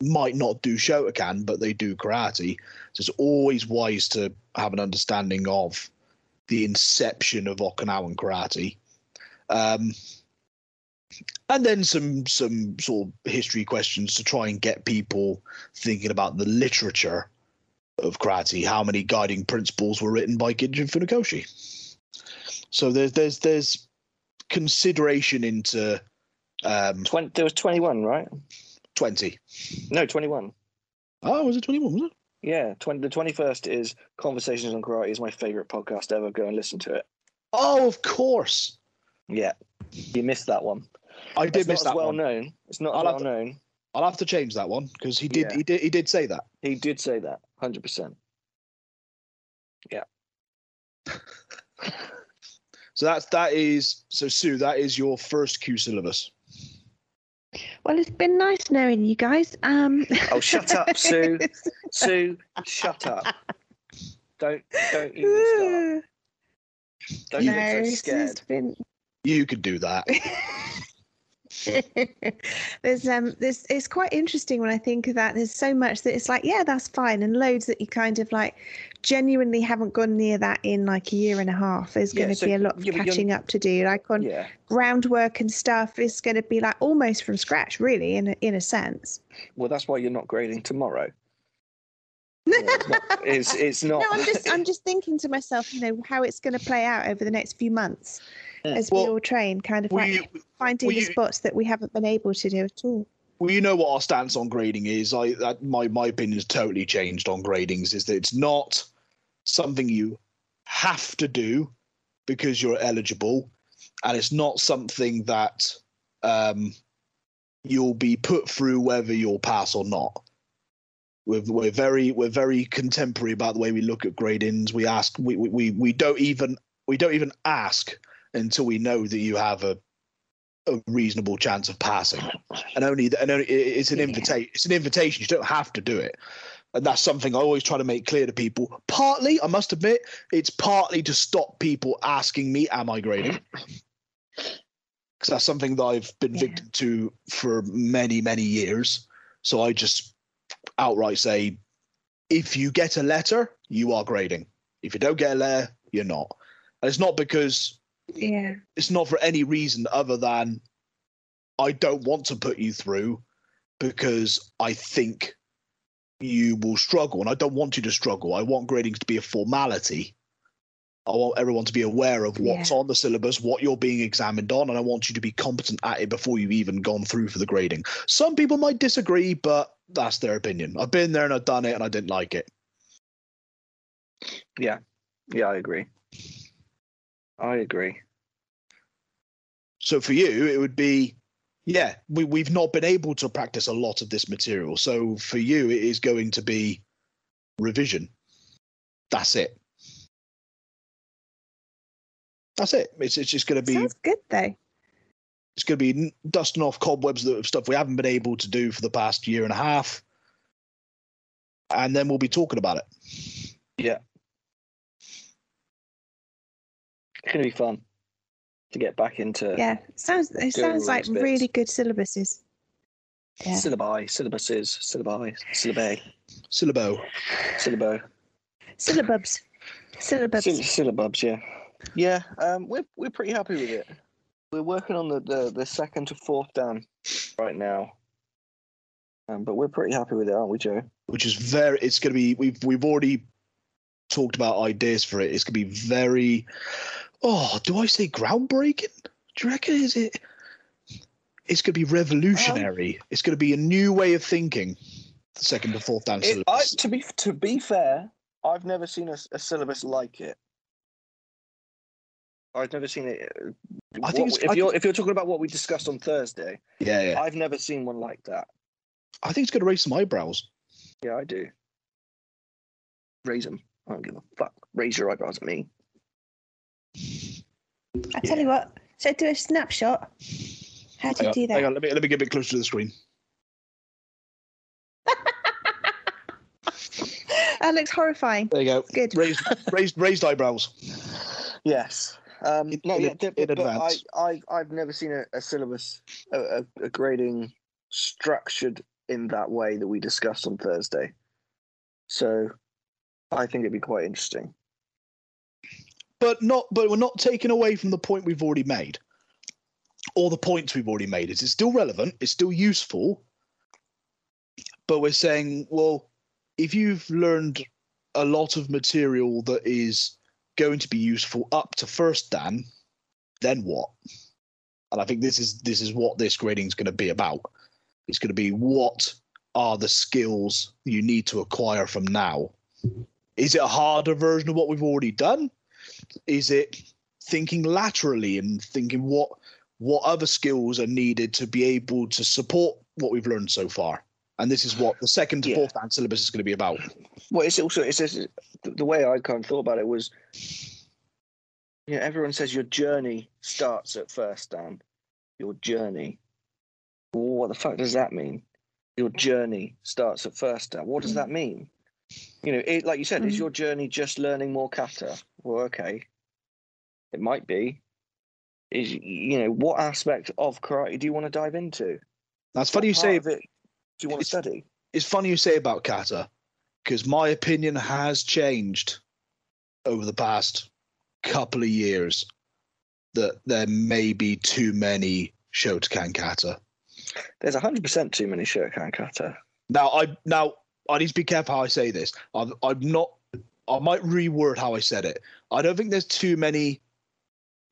Speaker 3: might not do Shotokan but they do karate. So it's always wise to have an understanding of the inception of Okinawan karate. Um, and then some some sort of history questions to try and get people thinking about the literature of karate. How many guiding principles were written by Gichin Funakoshi? So there's there's there's consideration into um,
Speaker 1: Twen- there was 21, right?
Speaker 3: twenty.
Speaker 1: No, 21.
Speaker 3: Oh, was it twenty one? Was it?
Speaker 1: Yeah, 20, the 21st is Conversations on Karate is my favorite podcast ever. Go and listen to it.
Speaker 3: Oh, of course.
Speaker 1: Yeah, you missed that one.
Speaker 3: I did
Speaker 1: It's
Speaker 3: miss that
Speaker 1: well
Speaker 3: one.
Speaker 1: known. It's not
Speaker 3: I'll have
Speaker 1: well
Speaker 3: to-
Speaker 1: known.
Speaker 3: I'll have to change that one because he did
Speaker 1: Yeah.
Speaker 3: he did he did say that.
Speaker 1: He did say that, 100%.
Speaker 3: So that's that is so Sue. That is your first kyu syllabus.
Speaker 2: Well, it's been nice knowing you guys. Um,
Speaker 1: Oh, shut up, [LAUGHS] Sue. Sue, shut up. Don't don't even [LAUGHS] start. Don't
Speaker 3: You-
Speaker 1: get
Speaker 2: no,
Speaker 1: so scared.
Speaker 2: it's been
Speaker 3: You could do that. [LAUGHS] [LAUGHS]
Speaker 2: there's um there's it's quite interesting when I think of that. There's so much that it's like, yeah, that's fine, and loads that you kind of like genuinely haven't gone near that in like a year and a half. There's
Speaker 1: Yeah,
Speaker 2: going to
Speaker 1: so-
Speaker 2: be a lot of
Speaker 1: yeah,
Speaker 2: catching up to do. Like on
Speaker 1: Yeah.
Speaker 2: groundwork and stuff is going to be like almost from scratch, really, in a, in a sense.
Speaker 1: Well, that's why you're not grading tomorrow. [LAUGHS] It's not. It's, it's not.
Speaker 2: No, I'm just I'm [LAUGHS] just thinking to myself, you know, how it's going to play out over the next few months As we all train, kind of like
Speaker 3: you,
Speaker 2: finding the spots that we haven't been able to do at all.
Speaker 3: well, you know what our stance on grading is. I that my my opinion has totally changed on gradings. Is that it's not something you have to do because you're eligible, and it's not something that um, you'll be put through whether you'll pass or not. We're, we're very we're very contemporary about the way we look at gradings. We ask we, we, we, we don't even we don't even ask until we know that you have a a reasonable chance of passing. And only and only, it's an
Speaker 2: Yeah.
Speaker 3: invitation. It's an invitation. You don't have to do it. And that's something I always try to make clear to people. Partly, I must admit, it's partly to stop people asking me, "Am I grading?" [LAUGHS] Because that's something that I've been
Speaker 2: Yeah.
Speaker 3: victim to for many, many years. So I just outright say, if you get a letter, you are grading. If you don't get a letter, you're not. And it's not because
Speaker 2: Yeah.
Speaker 3: it's not for any reason other than I don't want to put you through because I think you will struggle and I don't want you to struggle. I want gradings to be a formality. I want everyone to be aware of what's
Speaker 2: Yeah.
Speaker 3: on the syllabus, what you're being examined on, and I want you to be competent at it before you've even gone through for the grading. Some people might disagree, but that's their opinion. I've been there and I've done it and I didn't like it.
Speaker 1: Yeah, Yeah, I agree. I agree.
Speaker 3: So for you, it would be, yeah, we, we've not been able to practice a lot of this material. So for you, it is going to be revision. That's it. That's it. It's, it's just going to be
Speaker 2: Sounds good though.
Speaker 3: it's going to be dusting off cobwebs of stuff we haven't been able to do for the past year and a half, and then we'll be talking about it.
Speaker 1: Yeah. It's going to be fun to get back into
Speaker 2: Yeah. Sounds it sounds like
Speaker 1: bits.
Speaker 2: really good syllabuses. Yeah.
Speaker 1: syllabi, syllabuses, syllabi, syllabi,
Speaker 3: Syllabo.
Speaker 1: syllabo,
Speaker 2: Syllabubs. Syllabubs.
Speaker 1: syll- syllabubs. Yeah, yeah. Um, we're we're pretty happy with it. We're working on the the, the second to fourth dan right now. Um, but we're pretty happy with it, aren't we, Joe?
Speaker 3: which is very it's going to be we've we've already talked about ideas for it it's going to be very oh do i say groundbreaking do you reckon is it it's going to be revolutionary it's going to be a new way of thinking the second to fourth dan
Speaker 1: It, I, to be to be fair, I've never seen a syllabus like it. I've never seen it. uh,
Speaker 3: I think
Speaker 1: what- if
Speaker 3: I
Speaker 1: you're if you're talking about what we discussed on Thursday,
Speaker 3: Yeah, yeah.
Speaker 1: I've never seen one like that.
Speaker 3: I think it's going to raise some eyebrows.
Speaker 1: Yeah, I do. Raise them. I don't give a fuck. Raise your eyebrows at me.
Speaker 2: I tell you what. So do a snapshot. How do
Speaker 3: Hang
Speaker 2: you
Speaker 3: on,
Speaker 2: do that?
Speaker 3: hang on, let me let me get a bit closer to the screen. [LAUGHS]
Speaker 2: That looks horrifying.
Speaker 3: There you go.
Speaker 2: Good.
Speaker 3: Raised raised raised eyebrows.
Speaker 1: Yes. Um,
Speaker 3: In-
Speaker 1: no,
Speaker 3: in
Speaker 1: yeah,
Speaker 3: in
Speaker 1: but, but I,
Speaker 3: advance.
Speaker 1: I, I've never seen a, a syllabus, a, a, a grading structured in that way that we discussed on Thursday. So I think it'd be quite interesting.
Speaker 3: But not but we're not taking away from the point we've already made. Or the points we've already made. Is it's still relevant, it's still useful. But we're saying, well, if you've learned a lot of material that is going to be useful up to first Dan, then what? And I think this is this is what this grading is going to be about. It's going to be what are the skills you need to acquire from now? Is it a harder version of what we've already done? Is it thinking laterally and thinking what what other skills are needed to be able to support what we've learned so far? And this is what the second to
Speaker 1: Yeah.
Speaker 3: fourth Dan syllabus is going to be about.
Speaker 1: Well, it's also it's the the way I kind of thought about it was, you know, everyone says your journey starts at first, Dan. Your journey. Well, what the fuck does that mean? Your journey starts at first, Dan. What does hmm. that mean? You know, it, like you said, is
Speaker 2: Mm.
Speaker 1: your journey just learning more kata? Well, okay, it might be. Is you know what aspect of karate do you want to dive into?
Speaker 3: That's funny you say.
Speaker 1: of it do you want to
Speaker 3: it's-
Speaker 1: study?
Speaker 3: It's funny you say about kata, because my opinion has changed over the past couple of years. That there may be too many Shotokan kata.
Speaker 1: There's hundred percent too many Shotokan kata.
Speaker 3: Now I now I need to be careful how I say this. I'm I'm not. I might reword how I said it. I don't think there's too many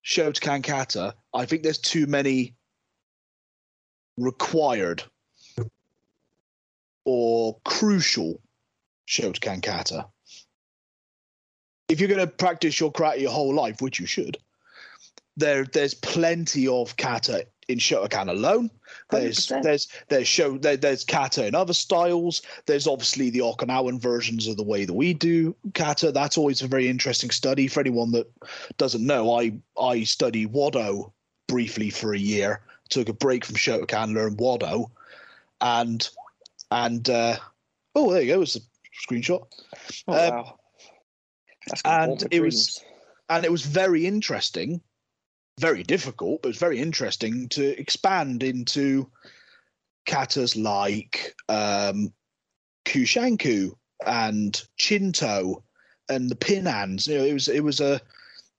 Speaker 3: Shotokan kata. I think there's too many required or crucial Shotokan kata. If you're going to practice your karate your whole life, which you should, there there's plenty of kata in Shotokan alone. There's
Speaker 1: 100%.
Speaker 3: there's there's show there, there's kata in other styles. There's obviously the Okinawan versions of the way that we do kata. That's always a very interesting study for anyone that doesn't know. I I studied Wado briefly for a year. Took a break from Shotokan, learned Wado, and and uh, oh there you go. It's a screenshot.
Speaker 1: Oh,
Speaker 3: Um,
Speaker 1: wow.
Speaker 3: And it was- and it was very interesting, very difficult, but it's very interesting to expand into katas like um, Kushanku and Chinto and the Pinans. You know, it was it was a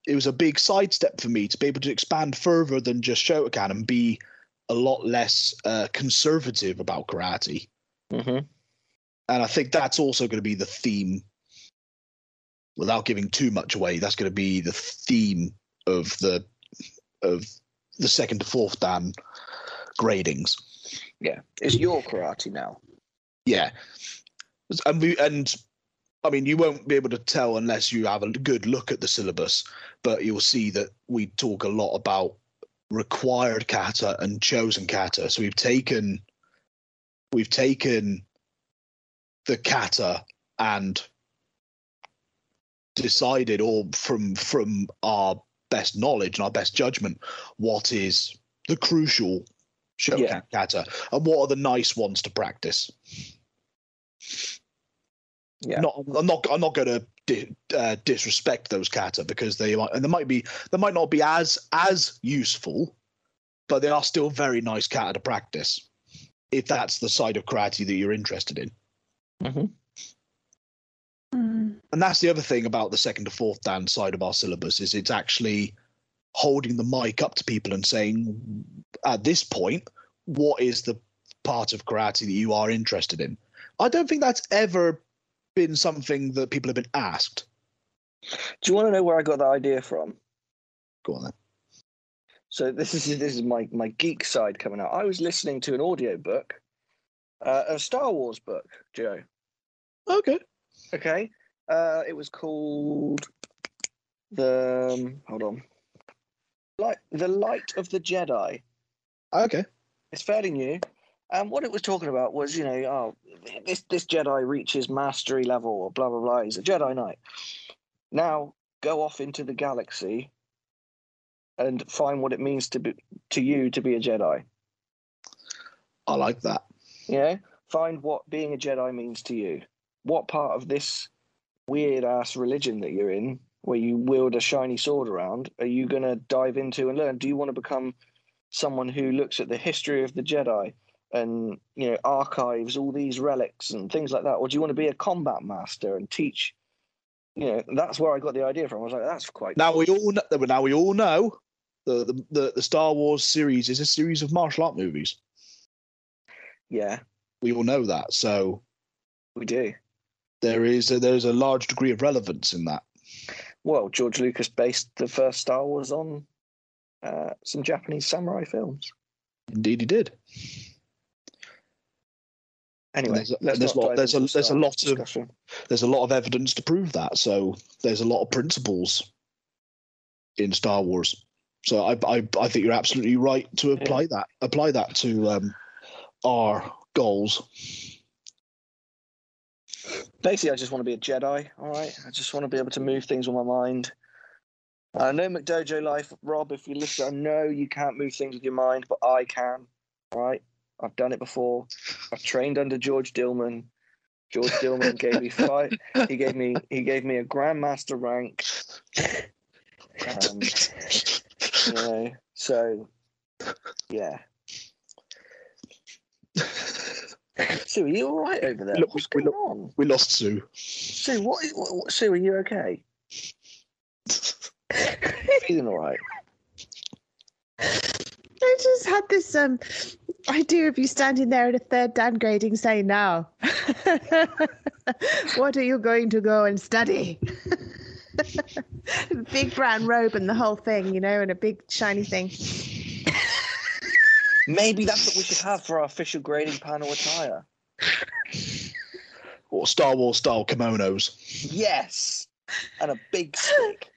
Speaker 3: it was a big sidestep for me to be able to expand further than just Shotokan and be a lot less uh, conservative about karate.
Speaker 1: Mhm.
Speaker 3: And I think that's also going to be the theme, without giving too much away. That's going to be the theme of the of the second to fourth dan gradings.
Speaker 1: Yeah, it's your karate now.
Speaker 3: Yeah, and we and I mean you won't be able to tell unless you have a good look at the syllabus, but you'll see that we talk a lot about required kata and chosen kata. So we've taken we've taken the kata and decided or from from our best knowledge and our best judgment what is the crucial Shotokan
Speaker 1: Yeah.
Speaker 3: kata and what are the nice ones to practice
Speaker 1: Yeah.
Speaker 3: not i'm not i'm not going to di- uh, disrespect those kata because they might and they might be they might not be as as useful but they are still very nice kata to practice if that's the side of karate that you're interested in
Speaker 2: Mm.
Speaker 3: and that's the other thing about the second to fourth dan side of our syllabus is it's actually holding the mic up to people and saying at this point what is the part of karate that you are interested in i don't think that's ever been something that people have been asked
Speaker 1: Do you want to know where I got that idea from?
Speaker 3: go on then
Speaker 1: So this is this is my my geek side coming out. I was listening to an audio book, uh, a Star Wars book, Joe.
Speaker 3: okay
Speaker 1: Okay, uh, it was called the. Um, hold on, Like the Light of the Jedi.
Speaker 3: Okay.
Speaker 1: It's fairly new. And what it was talking about was, you know, oh, this this Jedi reaches mastery level, or blah blah blah. He's a Jedi Knight. Now go off into the galaxy and find what it means to be to you to be a Jedi.
Speaker 3: I like that.
Speaker 1: Yeah, find what being a Jedi means to you. What part of this weird ass religion that you're in, where you wield a shiny sword around, are you going to dive into and learn? Do you want to become someone who looks at the history of the Jedi and you know archives all these relics and things like that, or do you want to be a combat master and teach? You know, that's where I got the idea from. I was like, that's quite.
Speaker 3: Now
Speaker 1: cool.
Speaker 3: we all know, now we all know the, the the the Star Wars series is a series of martial art movies.
Speaker 1: yeah,
Speaker 3: We all know that. So
Speaker 1: we do.
Speaker 3: There is a, there's a large degree of relevance in that.
Speaker 1: Well, George Lucas based the first Star Wars on uh, some Japanese samurai films.
Speaker 3: Indeed, he did.
Speaker 1: Anyway,
Speaker 3: there's a-
Speaker 1: let's
Speaker 3: there's
Speaker 1: not
Speaker 3: lot- there's a- there's a lot of- There's a lot of evidence to prove that. So there's a lot of principles in Star Wars. So I I, I think you're absolutely right to apply that apply that to um, our goals.
Speaker 1: Basically, I just want to be a Jedi. All right, I just want to be able to move things with my mind. I know McDojo life, Rob. If you listen, I know you can't move things with your mind, but I can. All right, I've done it before. I've trained under George Dillman. George Dillman gave me five. He gave me he gave me a grandmaster rank. Um, you know, so yeah. Sue, are you all right over there?
Speaker 3: Look,
Speaker 1: What's
Speaker 3: we-
Speaker 1: going
Speaker 3: we
Speaker 1: on?
Speaker 3: we lost Sue.
Speaker 1: Sue, what, is- what, what? Sue, are you okay? [LAUGHS] Feeling all right?
Speaker 2: I just had this um idea of you standing there in a third Dan grading saying now [LAUGHS] what are you going to go and study? [LAUGHS] big brown robe and the whole thing, you know, and a big shiny thing.
Speaker 1: Maybe that's what we should have for our official grading panel attire. [LAUGHS]
Speaker 3: Or Star Wars style kimonos.
Speaker 1: Yes, and a big stick.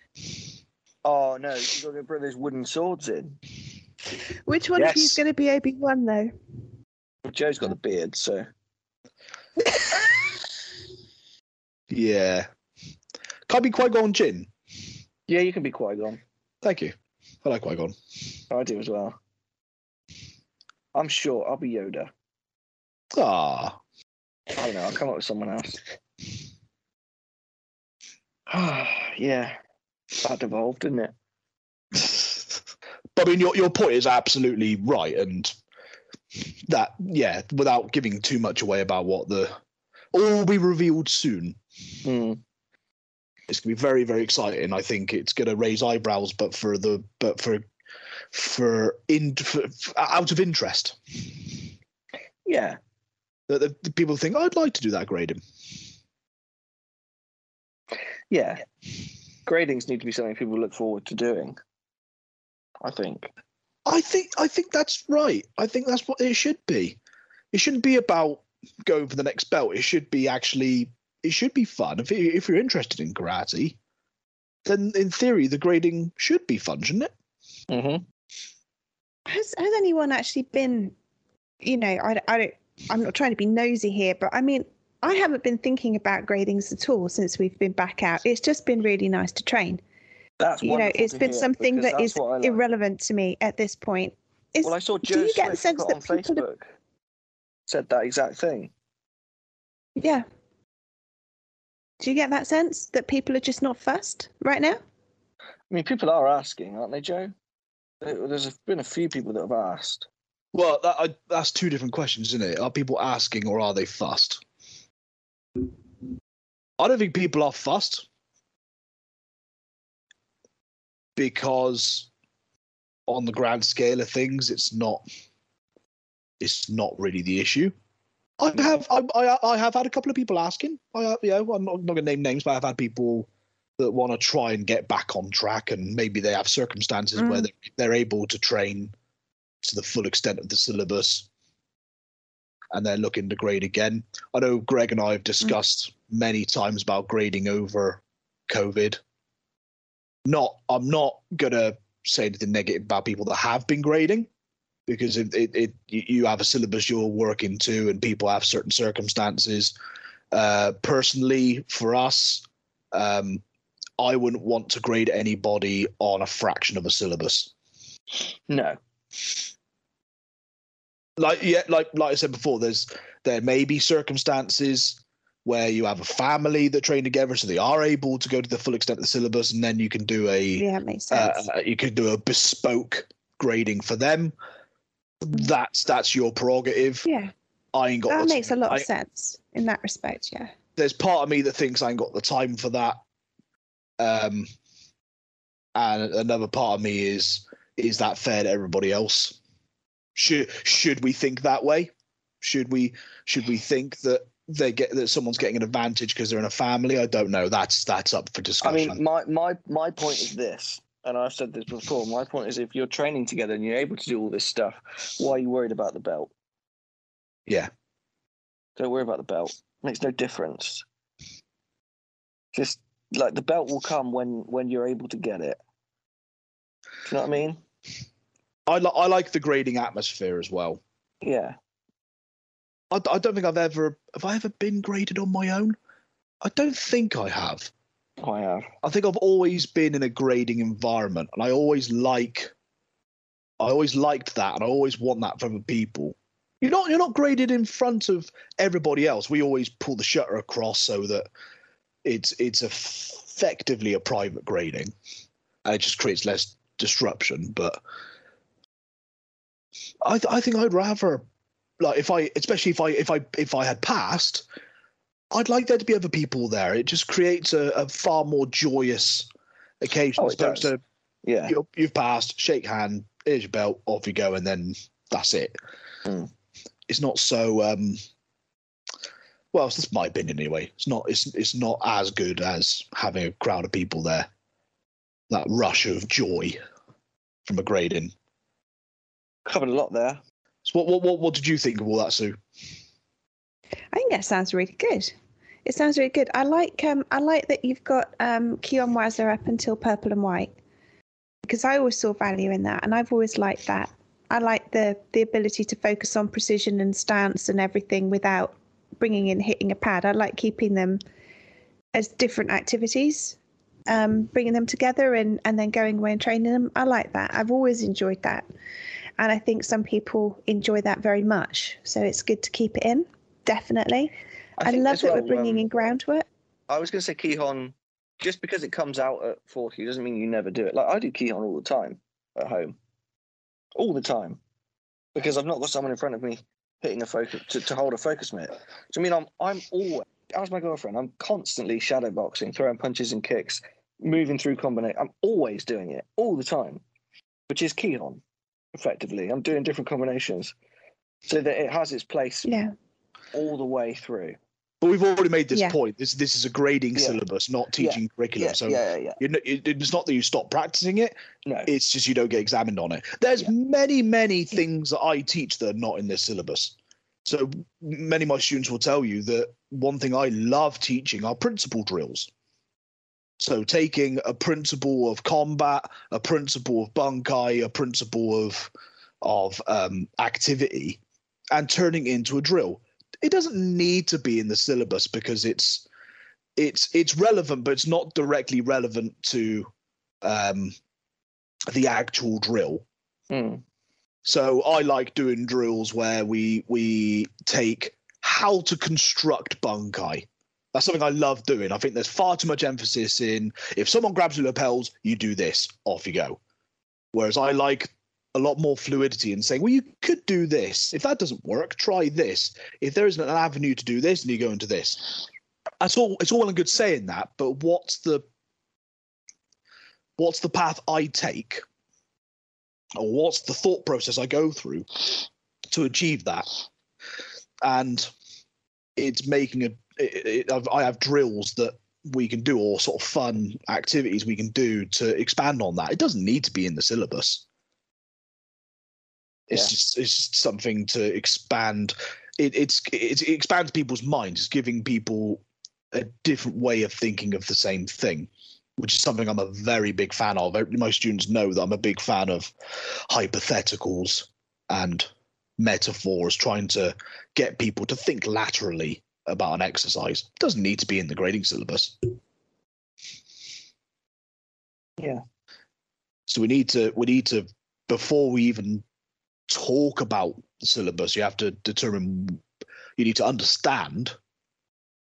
Speaker 1: Oh no, you've got to bring those wooden swords in.
Speaker 2: Which one of you is going to be Obi Wan though?
Speaker 1: Well, Joe's got the beard, so [LAUGHS]
Speaker 3: Yeah. Can I be Qui Gon Jinn?
Speaker 1: yeah, you can be Qui Gon.
Speaker 3: Thank you. I like Qui Gon.
Speaker 1: I do as well. I'm sure I'll be Yoda.
Speaker 3: Ah.
Speaker 1: I don't know. I'll come up with someone else. [SIGHS] yeah, that devolved, didn't it? [LAUGHS]
Speaker 3: but I mean, your your point is absolutely right, and that yeah, without giving too much away about what the all will be revealed soon.
Speaker 1: Hmm.
Speaker 3: It's gonna be very very exciting. I think it's gonna raise eyebrows, but for the but for for in for, for- out of interest.
Speaker 1: Yeah,
Speaker 3: That the, the people think I'd like to do that grading.
Speaker 1: yeah. Gradings need to be something people look forward to doing. I think.
Speaker 3: I think I think that's right. I think that's what it should be. It shouldn't be about going for the next belt. It should be actually. It should be fun. If you- if you're interested in karate, then in theory the grading should be fun, shouldn't it?
Speaker 1: Mm-hmm.
Speaker 2: Has has anyone actually been, you know, I, I don't, I'm not trying to be nosy here, but I mean, I haven't been thinking about gradings at all since we've been back out. It's just been really nice to train.
Speaker 1: That's
Speaker 2: you know, it's been something
Speaker 1: that's
Speaker 2: is
Speaker 1: like.
Speaker 2: irrelevant to me at this point. Is,
Speaker 1: Well, I saw Joe do
Speaker 2: you get the sense
Speaker 1: put on
Speaker 2: that people
Speaker 1: Facebook said that exact thing.
Speaker 2: yeah. Do you get that sense that people are just not fussed right now?
Speaker 1: I mean, people are asking, aren't they, Joe? There- There's been a few people that have asked.
Speaker 3: Well, that, I, that's two different questions, isn't it? Are people asking or are they fussed? I don't think people are fussed because, on the grand scale of things, it's not. It's not really the issue. I have I, I, I have had a couple of people asking. I have, yeah, I'm not, not going to name names, but I've had people that want to try and get back on track, and maybe they have circumstances where
Speaker 2: Mm.
Speaker 3: they're, they're able to train to the full extent of the syllabus and they're looking to grade again. I know Greg and I have discussed many times about grading over COVID. Not, I'm not gonna say anything negative about people that have been grading because it, it, it you have a syllabus you're working to and people have certain circumstances. Uh, personally, for us, um, I wouldn't want to grade anybody on a fraction of a syllabus.
Speaker 1: No.
Speaker 3: Like yeah, like like I said before, there's there may be circumstances where you have a family that train together, so they are able to go to the full extent of the syllabus, and then you can do a
Speaker 2: Yeah, it makes sense.
Speaker 3: uh, you could do a bespoke grading for them. That's that's your prerogative.
Speaker 2: yeah,
Speaker 3: I ain't got.
Speaker 2: that
Speaker 3: the
Speaker 2: makes a lot of
Speaker 3: I-
Speaker 2: sense in that respect. Yeah.
Speaker 3: There's part of me that thinks I ain't got the time for that. Um, and another part of me is is that fair to everybody else? Should should we think that way? Should we should we think that they get that someone's getting an advantage because they're in a family? I don't know. That's that's up for discussion.
Speaker 1: I mean, my, my, my point is this, and I've said this before. My point is if you're training together and you're able to do all this stuff, why are you worried about the belt?
Speaker 3: yeah.
Speaker 1: Don't worry about the belt. makes no difference. Just like the belt will come when when you're able to get it. Do you know what I mean?
Speaker 3: I, li- I like the grading atmosphere as well.
Speaker 1: Yeah.
Speaker 3: I, I don't think I've ever have I ever been graded on my own. I don't think I have.
Speaker 1: I have.
Speaker 3: I think I've always been in a grading environment, and I always like, I always liked that, and I always want that from people. You're not you're not graded in front of everybody else. We always pull the shutter across so that it's it's effectively a private grading, and it just creates less disruption. But I th- I think I'd rather like if I especially if I if I if I had passed, I'd like there to be other people there. It just creates a, a far more joyous occasion
Speaker 1: Oh, it does.
Speaker 3: to
Speaker 1: Yeah.
Speaker 3: you you've passed, shake hand, here's your belt, off you go, and then that's it.
Speaker 1: Hmm.
Speaker 3: It's not so. um Well, that's my opinion anyway. It's not. It's it's not as good as having a crowd of people there. That rush of joy from a grading.
Speaker 1: Covered a lot there.
Speaker 3: So what what what, what did you think of all that, Sue?
Speaker 2: I think that sounds really good. It sounds really good. I like um I like that you've got um Kihon Wazler up until purple and white because I always saw value in that, and I've always liked that. I like the the ability to focus on precision and stance and everything without bringing in hitting a pad. I like keeping them as different activities, um, bringing them together and and then going away and training them. I like that. I've always enjoyed that, and I think some people enjoy that very much. So it's good to keep it in. Definitely. I,
Speaker 1: think
Speaker 2: love that
Speaker 1: well,
Speaker 2: we're bringing
Speaker 1: um,
Speaker 2: in groundwork.
Speaker 1: I was going to say Kihon, just because it comes out at 40 doesn't mean you never do it. Like I do Kihon all the time at home, all the time, because I've not got someone in front of me hitting a focus to, to hold a focus mitt. So I mean, I'm I'm always as my girlfriend. I'm constantly shadow boxing, throwing punches and kicks, moving through combination. I'm always doing it all the time, which is Kihon, effectively. I'm doing different combinations, so that it has its place
Speaker 2: Yeah.
Speaker 1: all the way through.
Speaker 3: But we've already made this
Speaker 2: Yeah.
Speaker 3: point. This this is a grading
Speaker 1: Yeah.
Speaker 3: syllabus, not teaching curriculum.
Speaker 1: Yeah,
Speaker 3: so
Speaker 1: yeah, yeah.
Speaker 3: you're it- it's not that you stop practicing it.
Speaker 1: No.
Speaker 3: It's just you don't get examined on it. There's
Speaker 1: Yeah.
Speaker 3: many, many things that I teach that are not in this syllabus. So many of my students will tell you that one thing I love teaching are principle drills. So taking a principle of combat, a principle of bunkai, a principle of of um, activity, and turning it into a drill. It doesn't need to be in the syllabus because it's it's it's relevant, but it's not directly relevant to um, the actual drill.
Speaker 1: Hmm.
Speaker 3: So I like doing drills where we we take how to construct bunkai. That's something I love doing. I think there's far too much emphasis in if someone grabs your lapels, you do this, off you go. Whereas I like a lot more fluidity and saying, well, you could do this. If that doesn't work, try this. If there isn't an avenue to do this, and you go into this. That's all. It's all well and good saying that, but what's the what's the path I take, or what's the thought process I go through to achieve that? And it's making a. It, it, I have drills that we can do, or sort of fun activities we can do to expand on that. It doesn't need to be in the syllabus. It's
Speaker 1: Yeah.
Speaker 3: just it's just something to expand. It, it's it's it expands people's minds. It's giving people a different way of thinking of the same thing, which is something I'm a very big fan of. My students know that I'm a big fan of hypotheticals and metaphors, trying to get people to think laterally about an exercise. It doesn't need to be in the grading syllabus.
Speaker 1: Yeah.
Speaker 3: So we need to we need to before we even talk about the syllabus, you have to determine you need to understand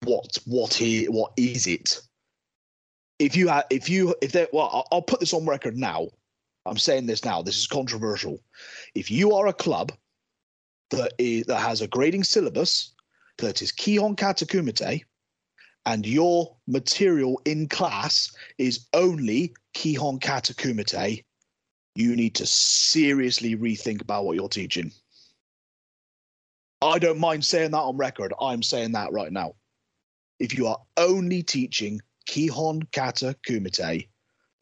Speaker 3: what what is what is it. If you have if you if they well, I'll, I'll put this on record now. I'm saying this now. This is controversial. If you are a club that is that has a grading syllabus that is Kihon Katakumite, and your material in class is only Kihon Kata Kumite, you need to seriously rethink about what you're teaching. I don't mind saying that on record. I'm saying that right now. If you are only teaching Kihon Kata Kumite,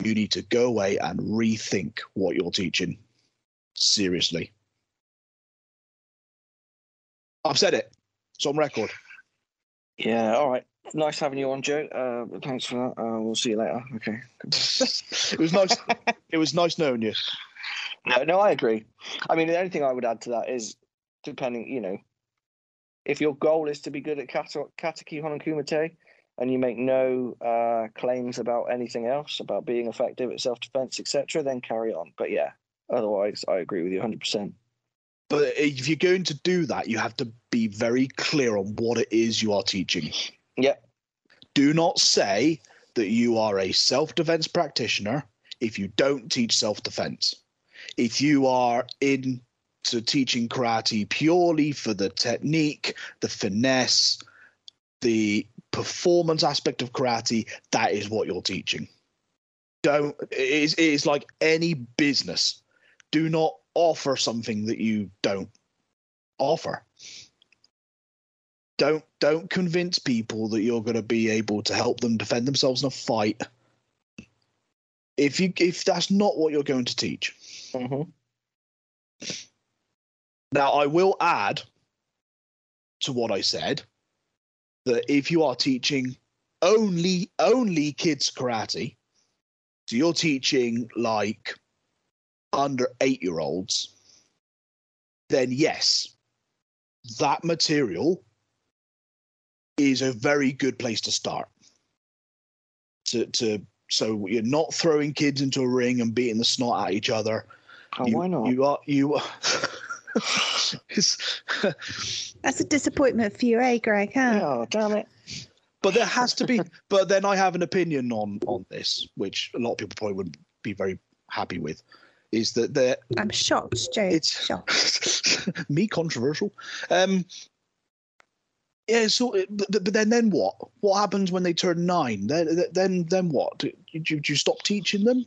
Speaker 3: you need to go away and rethink what you're teaching. Seriously. I've said it. It's on record.
Speaker 1: Yeah. All right. Nice having you on, Joe. Uh, thanks for that. Uh, we'll see you later. Okay. [LAUGHS]
Speaker 3: it was nice. [LAUGHS] it was nice knowing you.
Speaker 1: No, no, I agree. I mean, the only thing I would add to that is, depending, you know, if your goal is to be good at kata, kata kihon and kumite, and you make no uh, claims about anything else, about being effective at self-defense, etc., then carry on. But yeah, otherwise, I agree with you 100%.
Speaker 3: But if you're going to do that, you have to be very clear on what it is you are teaching.
Speaker 1: Yeah.
Speaker 3: Do not say that you are a self defense practitioner if you don't teach self defense. If you are into teaching karate purely for the technique, the finesse, the performance aspect of karate, that is what you're teaching. Don't it is, it is like any business. Do not offer something that you don't offer don't don't convince people that you're going to be able to help them defend themselves in a fight if you if that's not what you're going to teach
Speaker 1: Mm-hmm.
Speaker 3: now i will add to what i said that if you are teaching only only kids karate so you're teaching like under 8 year olds then yes that material is a very good place to start. To to so you're not throwing kids into a ring and beating the snot at each other.
Speaker 1: Oh,
Speaker 3: you,
Speaker 1: why not?
Speaker 3: You are you. [LAUGHS] it's,
Speaker 2: That's a disappointment for you, eh, Greg? Huh?
Speaker 1: Oh, damn it.
Speaker 3: but there has to be. But then I have an opinion on on this, which a lot of people probably wouldn't be very happy with. Is that there?
Speaker 2: I'm shocked, Joe.
Speaker 3: It's
Speaker 2: shocked. [LAUGHS]
Speaker 3: me controversial. Um, yeah. So, but, but then then what? What happens when they turn nine? Then then then what? Do, do, you- do you stop teaching them?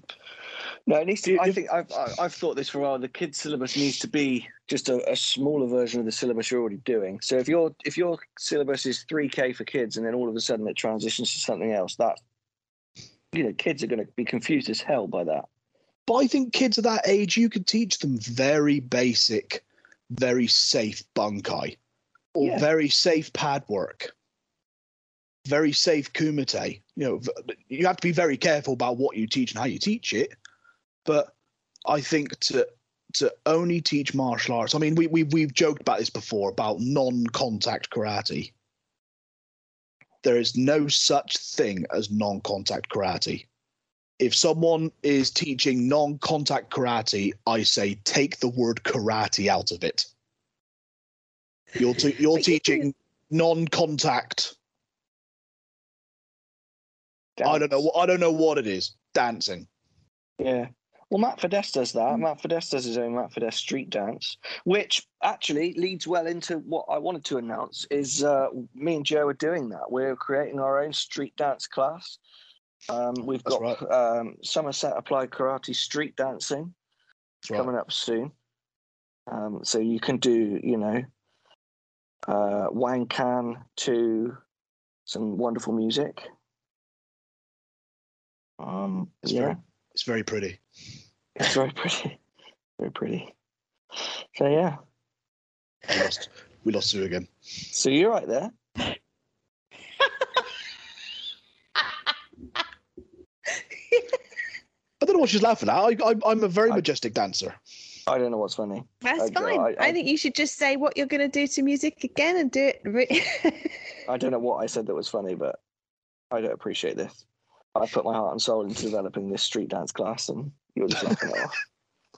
Speaker 1: No, it needs to. I think I've I- I've thought this for a while. The kids' syllabus needs to be just a, a smaller version of the syllabus you're already doing. So if your if your syllabus is three k for kids, and then all of a sudden it transitions to something else, that you know, kids are going to be confused as hell by that.
Speaker 3: But I think kids of that age, you could teach them very basic, very safe bunkai, or
Speaker 1: Yeah.
Speaker 3: very safe pad work, very safe kumite. You know, you have to be very careful about what you teach and how you teach it. But I think to to only teach martial arts. I mean, we we we've joked about this before about non-contact karate. There is no such thing as non-contact karate if someone is teaching non-contact karate, I say take the word karate out of it. You're te- you're
Speaker 2: you
Speaker 3: teaching non-contact. I don't know. What I don't know what it is. Dancing.
Speaker 1: Yeah. Well, Matt Fiddes does that.
Speaker 3: Hmm.
Speaker 1: Matt Fiddes does his own Matt Fiddes street dance, which actually leads well into what I wanted to announce. Is uh, me and Joe are doing that. We're creating our own street dance class. Um, we've
Speaker 3: That's
Speaker 1: got um, Somerset Applied Karate Street Dancing
Speaker 3: That's right.
Speaker 1: coming up soon. Um, so you can do, you know, uh, Wankan to some wonderful music. Um,
Speaker 3: It's
Speaker 1: yeah.
Speaker 3: very it's very pretty.
Speaker 1: It's very pretty. Very pretty. So yeah.
Speaker 3: We lost we lost Sue again.
Speaker 1: So you're right there.
Speaker 3: I don't know what she's laughing at. I, I'm a very
Speaker 1: I-
Speaker 3: majestic dancer.
Speaker 1: I don't know what's funny.
Speaker 2: That's
Speaker 1: Okay,
Speaker 2: fine.
Speaker 1: I-
Speaker 2: I,
Speaker 1: I-
Speaker 2: think you should just say what you're going to do to music again and do it. Re- [LAUGHS]
Speaker 1: I don't know what I said that was funny, but I don't appreciate this. I put my heart and soul into developing this street dance class, and you're just laughing it off. [LAUGHS]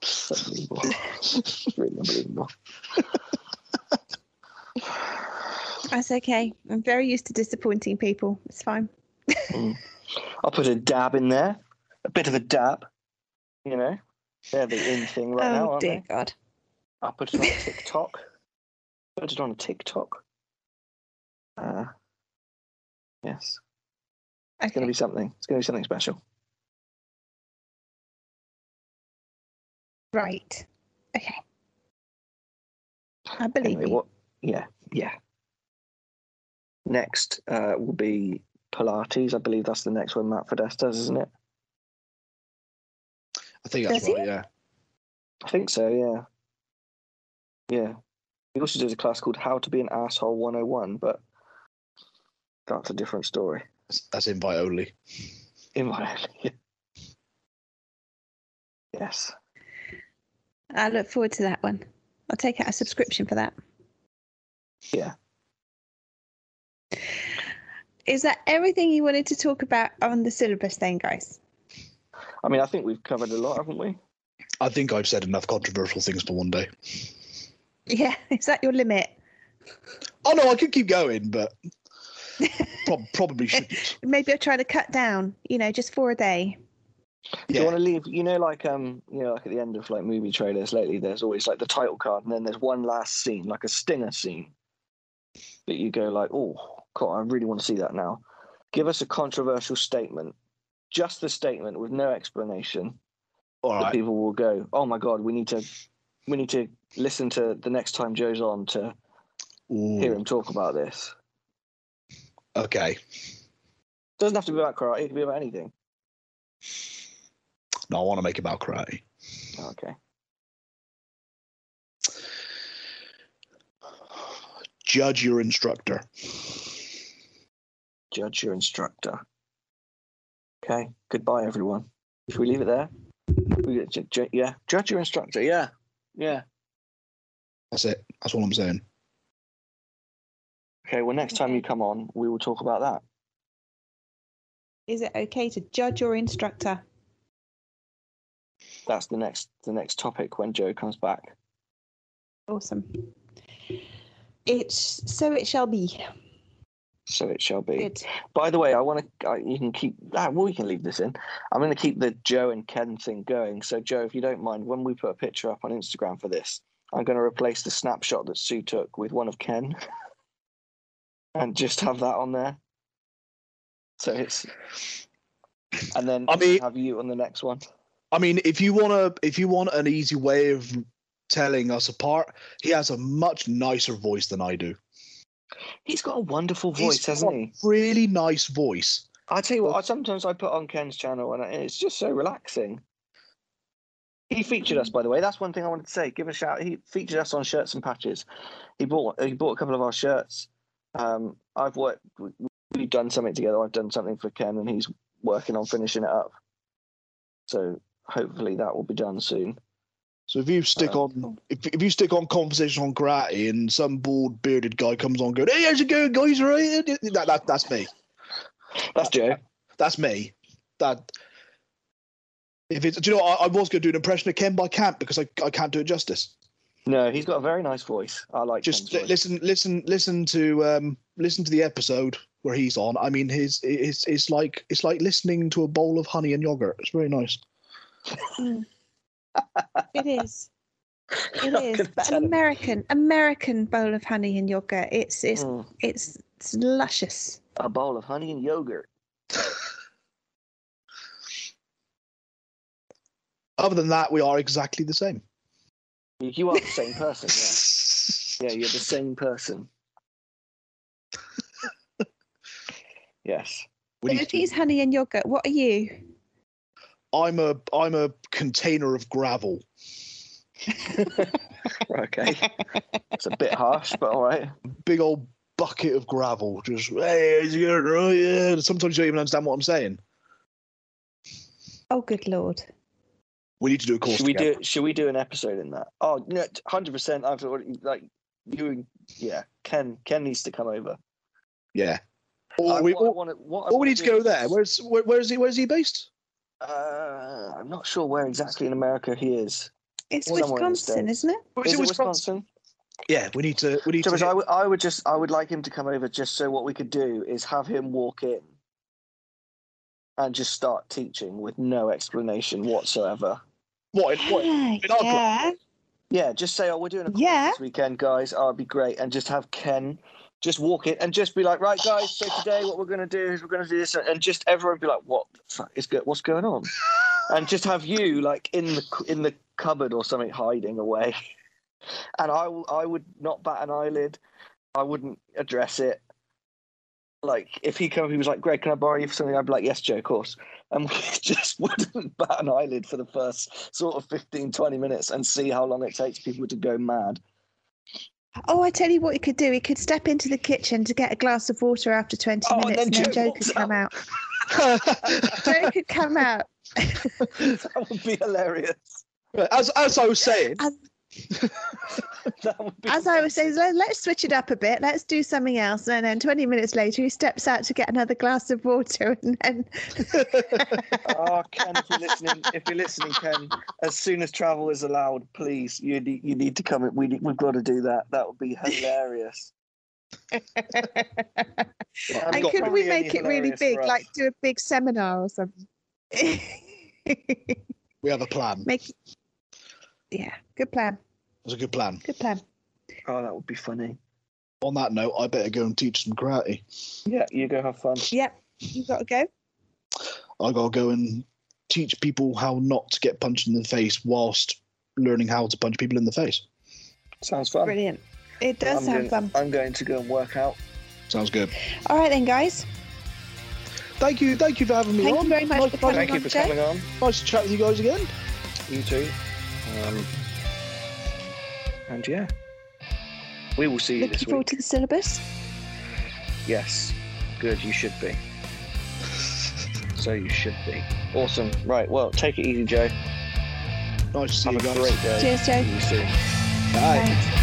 Speaker 1: It's unbelievable. It's really unbelievable.
Speaker 2: That's okay. I'm very used to disappointing people. It's fine. Mm.
Speaker 1: I'll put a dab in there, a bit of a dab. You know, they're the in thing right now,
Speaker 2: oh
Speaker 1: aren't
Speaker 2: dear
Speaker 1: they?
Speaker 2: God.
Speaker 1: I'll put it on TikTok. Put it on TikTok. Uh, yes, it's going to be something. It's going to be something special.
Speaker 2: Right. Okay. I believe
Speaker 1: Anyway,
Speaker 2: you.
Speaker 1: what? Yeah, yeah. Next uh, will be Pilates. I believe that's the next one Matt Fiddes does, isn't it?
Speaker 3: I think that's
Speaker 2: Does he?
Speaker 3: right. Yeah.
Speaker 1: I think so. Yeah. Yeah. He also does a class called How to Be an Asshole 101, but that's a different story.
Speaker 3: That's, that's invite only.
Speaker 1: In my [LAUGHS] Yes.
Speaker 2: I look forward to that one. I'll take out a subscription for that.
Speaker 1: Yeah.
Speaker 2: Is that everything you wanted to talk about on the syllabus then, guys?
Speaker 1: I mean, I think we've covered a lot, haven't we?
Speaker 3: I think I've said enough controversial things for one day.
Speaker 2: Yeah, [LAUGHS] is that your limit?
Speaker 3: Oh no, I could keep going, but prob- [LAUGHS] probably shouldn't. [LAUGHS]
Speaker 2: Maybe I'll try to cut down, you know, just for a day.
Speaker 1: Do you want to leave? You know, like um, you know, like at the end of like movie trailers lately, there's always like the title card, and then there's one last scene, like a stinger scene, that you go like, oh, God, I really want to see that now. Give us a controversial statement, just the statement with no explanation.
Speaker 3: All
Speaker 1: That people will go, oh my God, we need to, we need to listen to the next time Joe's on to hear him talk about this.
Speaker 3: okay.
Speaker 1: Doesn't have to be about karate; it can be about anything.
Speaker 3: No, I want to make it about karate.
Speaker 1: Okay.
Speaker 3: Judge your instructor.
Speaker 1: Judge your instructor. Okay. Goodbye, everyone. Should we leave it there? [LAUGHS] We, ju- ju- yeah. Judge your instructor. Yeah. Yeah.
Speaker 3: That's it. That's all I'm saying.
Speaker 1: Okay. Well, next time you come on, we will talk about that.
Speaker 2: Is it okay to judge your instructor?
Speaker 1: That's the next the next topic when Joe comes back.
Speaker 2: Awesome. It's so it shall be.
Speaker 1: So it shall be.
Speaker 2: Good.
Speaker 1: By the way, I want to. Uh, you can keep. Ah, well, we can leave this in. I'm going to keep the Joe and Ken thing going. So, Joe, if you don't mind, when we put a picture up on Instagram for this, I'm going to replace the snapshot that Sue took with one of Ken, [LAUGHS] and just have that on there. So it's. And then
Speaker 3: I mean-
Speaker 1: have you on the next one.
Speaker 3: I mean, if you want to, if you want an easy way of telling us apart, he has a much nicer voice than I do.
Speaker 1: He's got a wonderful voice,
Speaker 3: He's
Speaker 1: hasn't
Speaker 3: got
Speaker 1: he?
Speaker 3: Really nice voice.
Speaker 1: I tell you what, I, sometimes I put on Ken's channel and it's just so relaxing. He featured us, by the way. That's one thing I wanted to say. Give a shout. He featured us on shirts and patches. He bought he bought a couple of our shirts. Um, I've worked. We've done something together. I've done something for Ken, and he's working on finishing it up. So hopefully that will be done soon.
Speaker 3: So if you stick
Speaker 1: Uh,
Speaker 3: on, if, if you stick on conversation on karate, and some bald bearded guy comes on going, "Hey, how's it going, guys? All Right?" That, that that's me.
Speaker 1: That's Joe.
Speaker 3: That's me. That. If it's, do you know, what, I, I was going to do an impression of Ken, but I can't because I, I can't do it justice.
Speaker 1: No, he's got a very nice voice. I like
Speaker 3: Just
Speaker 1: Ken's
Speaker 3: li-
Speaker 1: voice.
Speaker 3: listen, listen, listen to um, listen to the episode where he's on. I mean, his it's it's like it's like listening to a bowl of honey and yogurt. It's very nice.
Speaker 2: It is. [LAUGHS] It
Speaker 1: I'm
Speaker 2: is. But an
Speaker 1: him.
Speaker 2: American American bowl of honey and yogurt. It's it's
Speaker 1: Mm,
Speaker 2: it's, it's luscious.
Speaker 1: a bowl of honey and yogurt. [LAUGHS]
Speaker 3: Other than that, we are exactly the same.
Speaker 1: You- You are the same [LAUGHS] person. Yeah. Yeah, you're the same person. yes.
Speaker 3: We
Speaker 2: So
Speaker 3: need
Speaker 2: if he's honey and yogurt, what are you?
Speaker 3: I'm a I'm a container of gravel. [LAUGHS]
Speaker 1: Okay. it's a bit harsh, but all right.
Speaker 3: Big old bucket of gravel. Just hey, how's it? Right, oh, yeah. Sometimes you don't even understand what I'm saying.
Speaker 2: Oh, good lord.
Speaker 3: We need to do a course.
Speaker 1: Should we
Speaker 3: together.
Speaker 1: do? Should we do an episode in that? Oh, no, hundred percent. I've already like you. and- Yeah, Ken. Ken needs to come over.
Speaker 3: Yeah. Or
Speaker 1: I-
Speaker 3: we,
Speaker 1: what
Speaker 3: or,
Speaker 1: wanna- what
Speaker 3: or we need to
Speaker 1: do
Speaker 3: go there. Where's where, where is he? Where is he based?
Speaker 1: Uh, I'm not sure where exactly in America he is.
Speaker 2: It's
Speaker 1: Somewhere
Speaker 2: Wisconsin, isn't it?
Speaker 3: Is
Speaker 1: Is
Speaker 3: it
Speaker 1: it Wisconsin?
Speaker 3: Yeah, we need to. We need
Speaker 1: Thomas,
Speaker 3: to.
Speaker 1: I would, just, I would like him to come over just so what we could do is have him walk in and just start teaching with no explanation whatsoever.
Speaker 3: what? in- what?
Speaker 2: Yeah,
Speaker 3: in our class?
Speaker 2: yeah.
Speaker 1: Yeah, just say, oh, we're doing a course
Speaker 2: Yeah.
Speaker 1: this weekend, guys. Oh, it'd be great. And just have Ken just walk in and just be like, right, guys, so today what we're going to do is we're going to do this. And just everyone be like, what the fuck is go- what's going on? [LAUGHS] and just have you like in the in the cupboard or something hiding away. [LAUGHS] And I will, I would not bat an eyelid. I wouldn't address it. Like if he come, he was like, "Greg, can I borrow you for something?" I'd be like, "Yes, Joe, of course." And [LAUGHS] we just wouldn't bat an eyelid for the first sort of 15, 20 minutes and see how long it takes people to go mad.
Speaker 2: Oh, I tell you what, he could do. He could step into the kitchen to get a glass of water after 20
Speaker 1: Oh, and
Speaker 2: minutes,
Speaker 1: then
Speaker 2: and then
Speaker 1: Joe
Speaker 2: Joe could come out. [LAUGHS] Joe could come out. [LAUGHS]
Speaker 1: that would be hilarious.
Speaker 3: as as I was saying,
Speaker 2: As,
Speaker 1: That would be [LAUGHS]
Speaker 2: as I was saying, "Let- let's switch it up a bit. Let's do something else. And then 20 minutes later, he steps out to get another glass of water, and then [LAUGHS]
Speaker 1: Oh, Ken, if you're listening, if you're listening, Ken, as soon as travel is allowed, please, you need, you need to come. in. We need, we've got to do that. That would be hilarious.
Speaker 2: And could we make it really big, like do a big seminar or something?
Speaker 3: we have a plan. [LAUGHS]
Speaker 2: make yeah, good plan.
Speaker 3: It's a good plan.
Speaker 2: Good plan.
Speaker 1: Oh, that would be funny.
Speaker 3: On that note, I better go and teach some karate.
Speaker 1: Yeah, you go have fun.
Speaker 2: Yep, you got to go.
Speaker 3: I gotta go and teach people how not to get punched in the face whilst learning how to punch people in the face.
Speaker 1: Sounds fun.
Speaker 2: Brilliant. It does
Speaker 1: I'm
Speaker 2: sound
Speaker 1: going,
Speaker 2: fun.
Speaker 1: I'm going to go and work out.
Speaker 3: Sounds good.
Speaker 2: All right then, guys.
Speaker 3: Thank you, thank you for having me
Speaker 2: Thank
Speaker 3: on.
Speaker 2: you very much
Speaker 3: Nice,
Speaker 2: for
Speaker 3: nice-
Speaker 2: coming
Speaker 1: Thank you
Speaker 2: on,
Speaker 1: for
Speaker 2: Joe.
Speaker 1: coming on.
Speaker 3: nice to chat with you guys again.
Speaker 1: You too. Um, and yeah, we will see you
Speaker 2: Looking
Speaker 1: this
Speaker 2: forward to the syllabus.
Speaker 1: Yes, good. You should be. so you should be. Awesome. Right. Well, take it easy, Joe.
Speaker 3: Nice to see
Speaker 1: Have
Speaker 3: you
Speaker 1: a
Speaker 3: guys.
Speaker 1: great day.
Speaker 2: Cheers, Joe.
Speaker 1: See you soon.
Speaker 3: Bye.
Speaker 2: Thanks.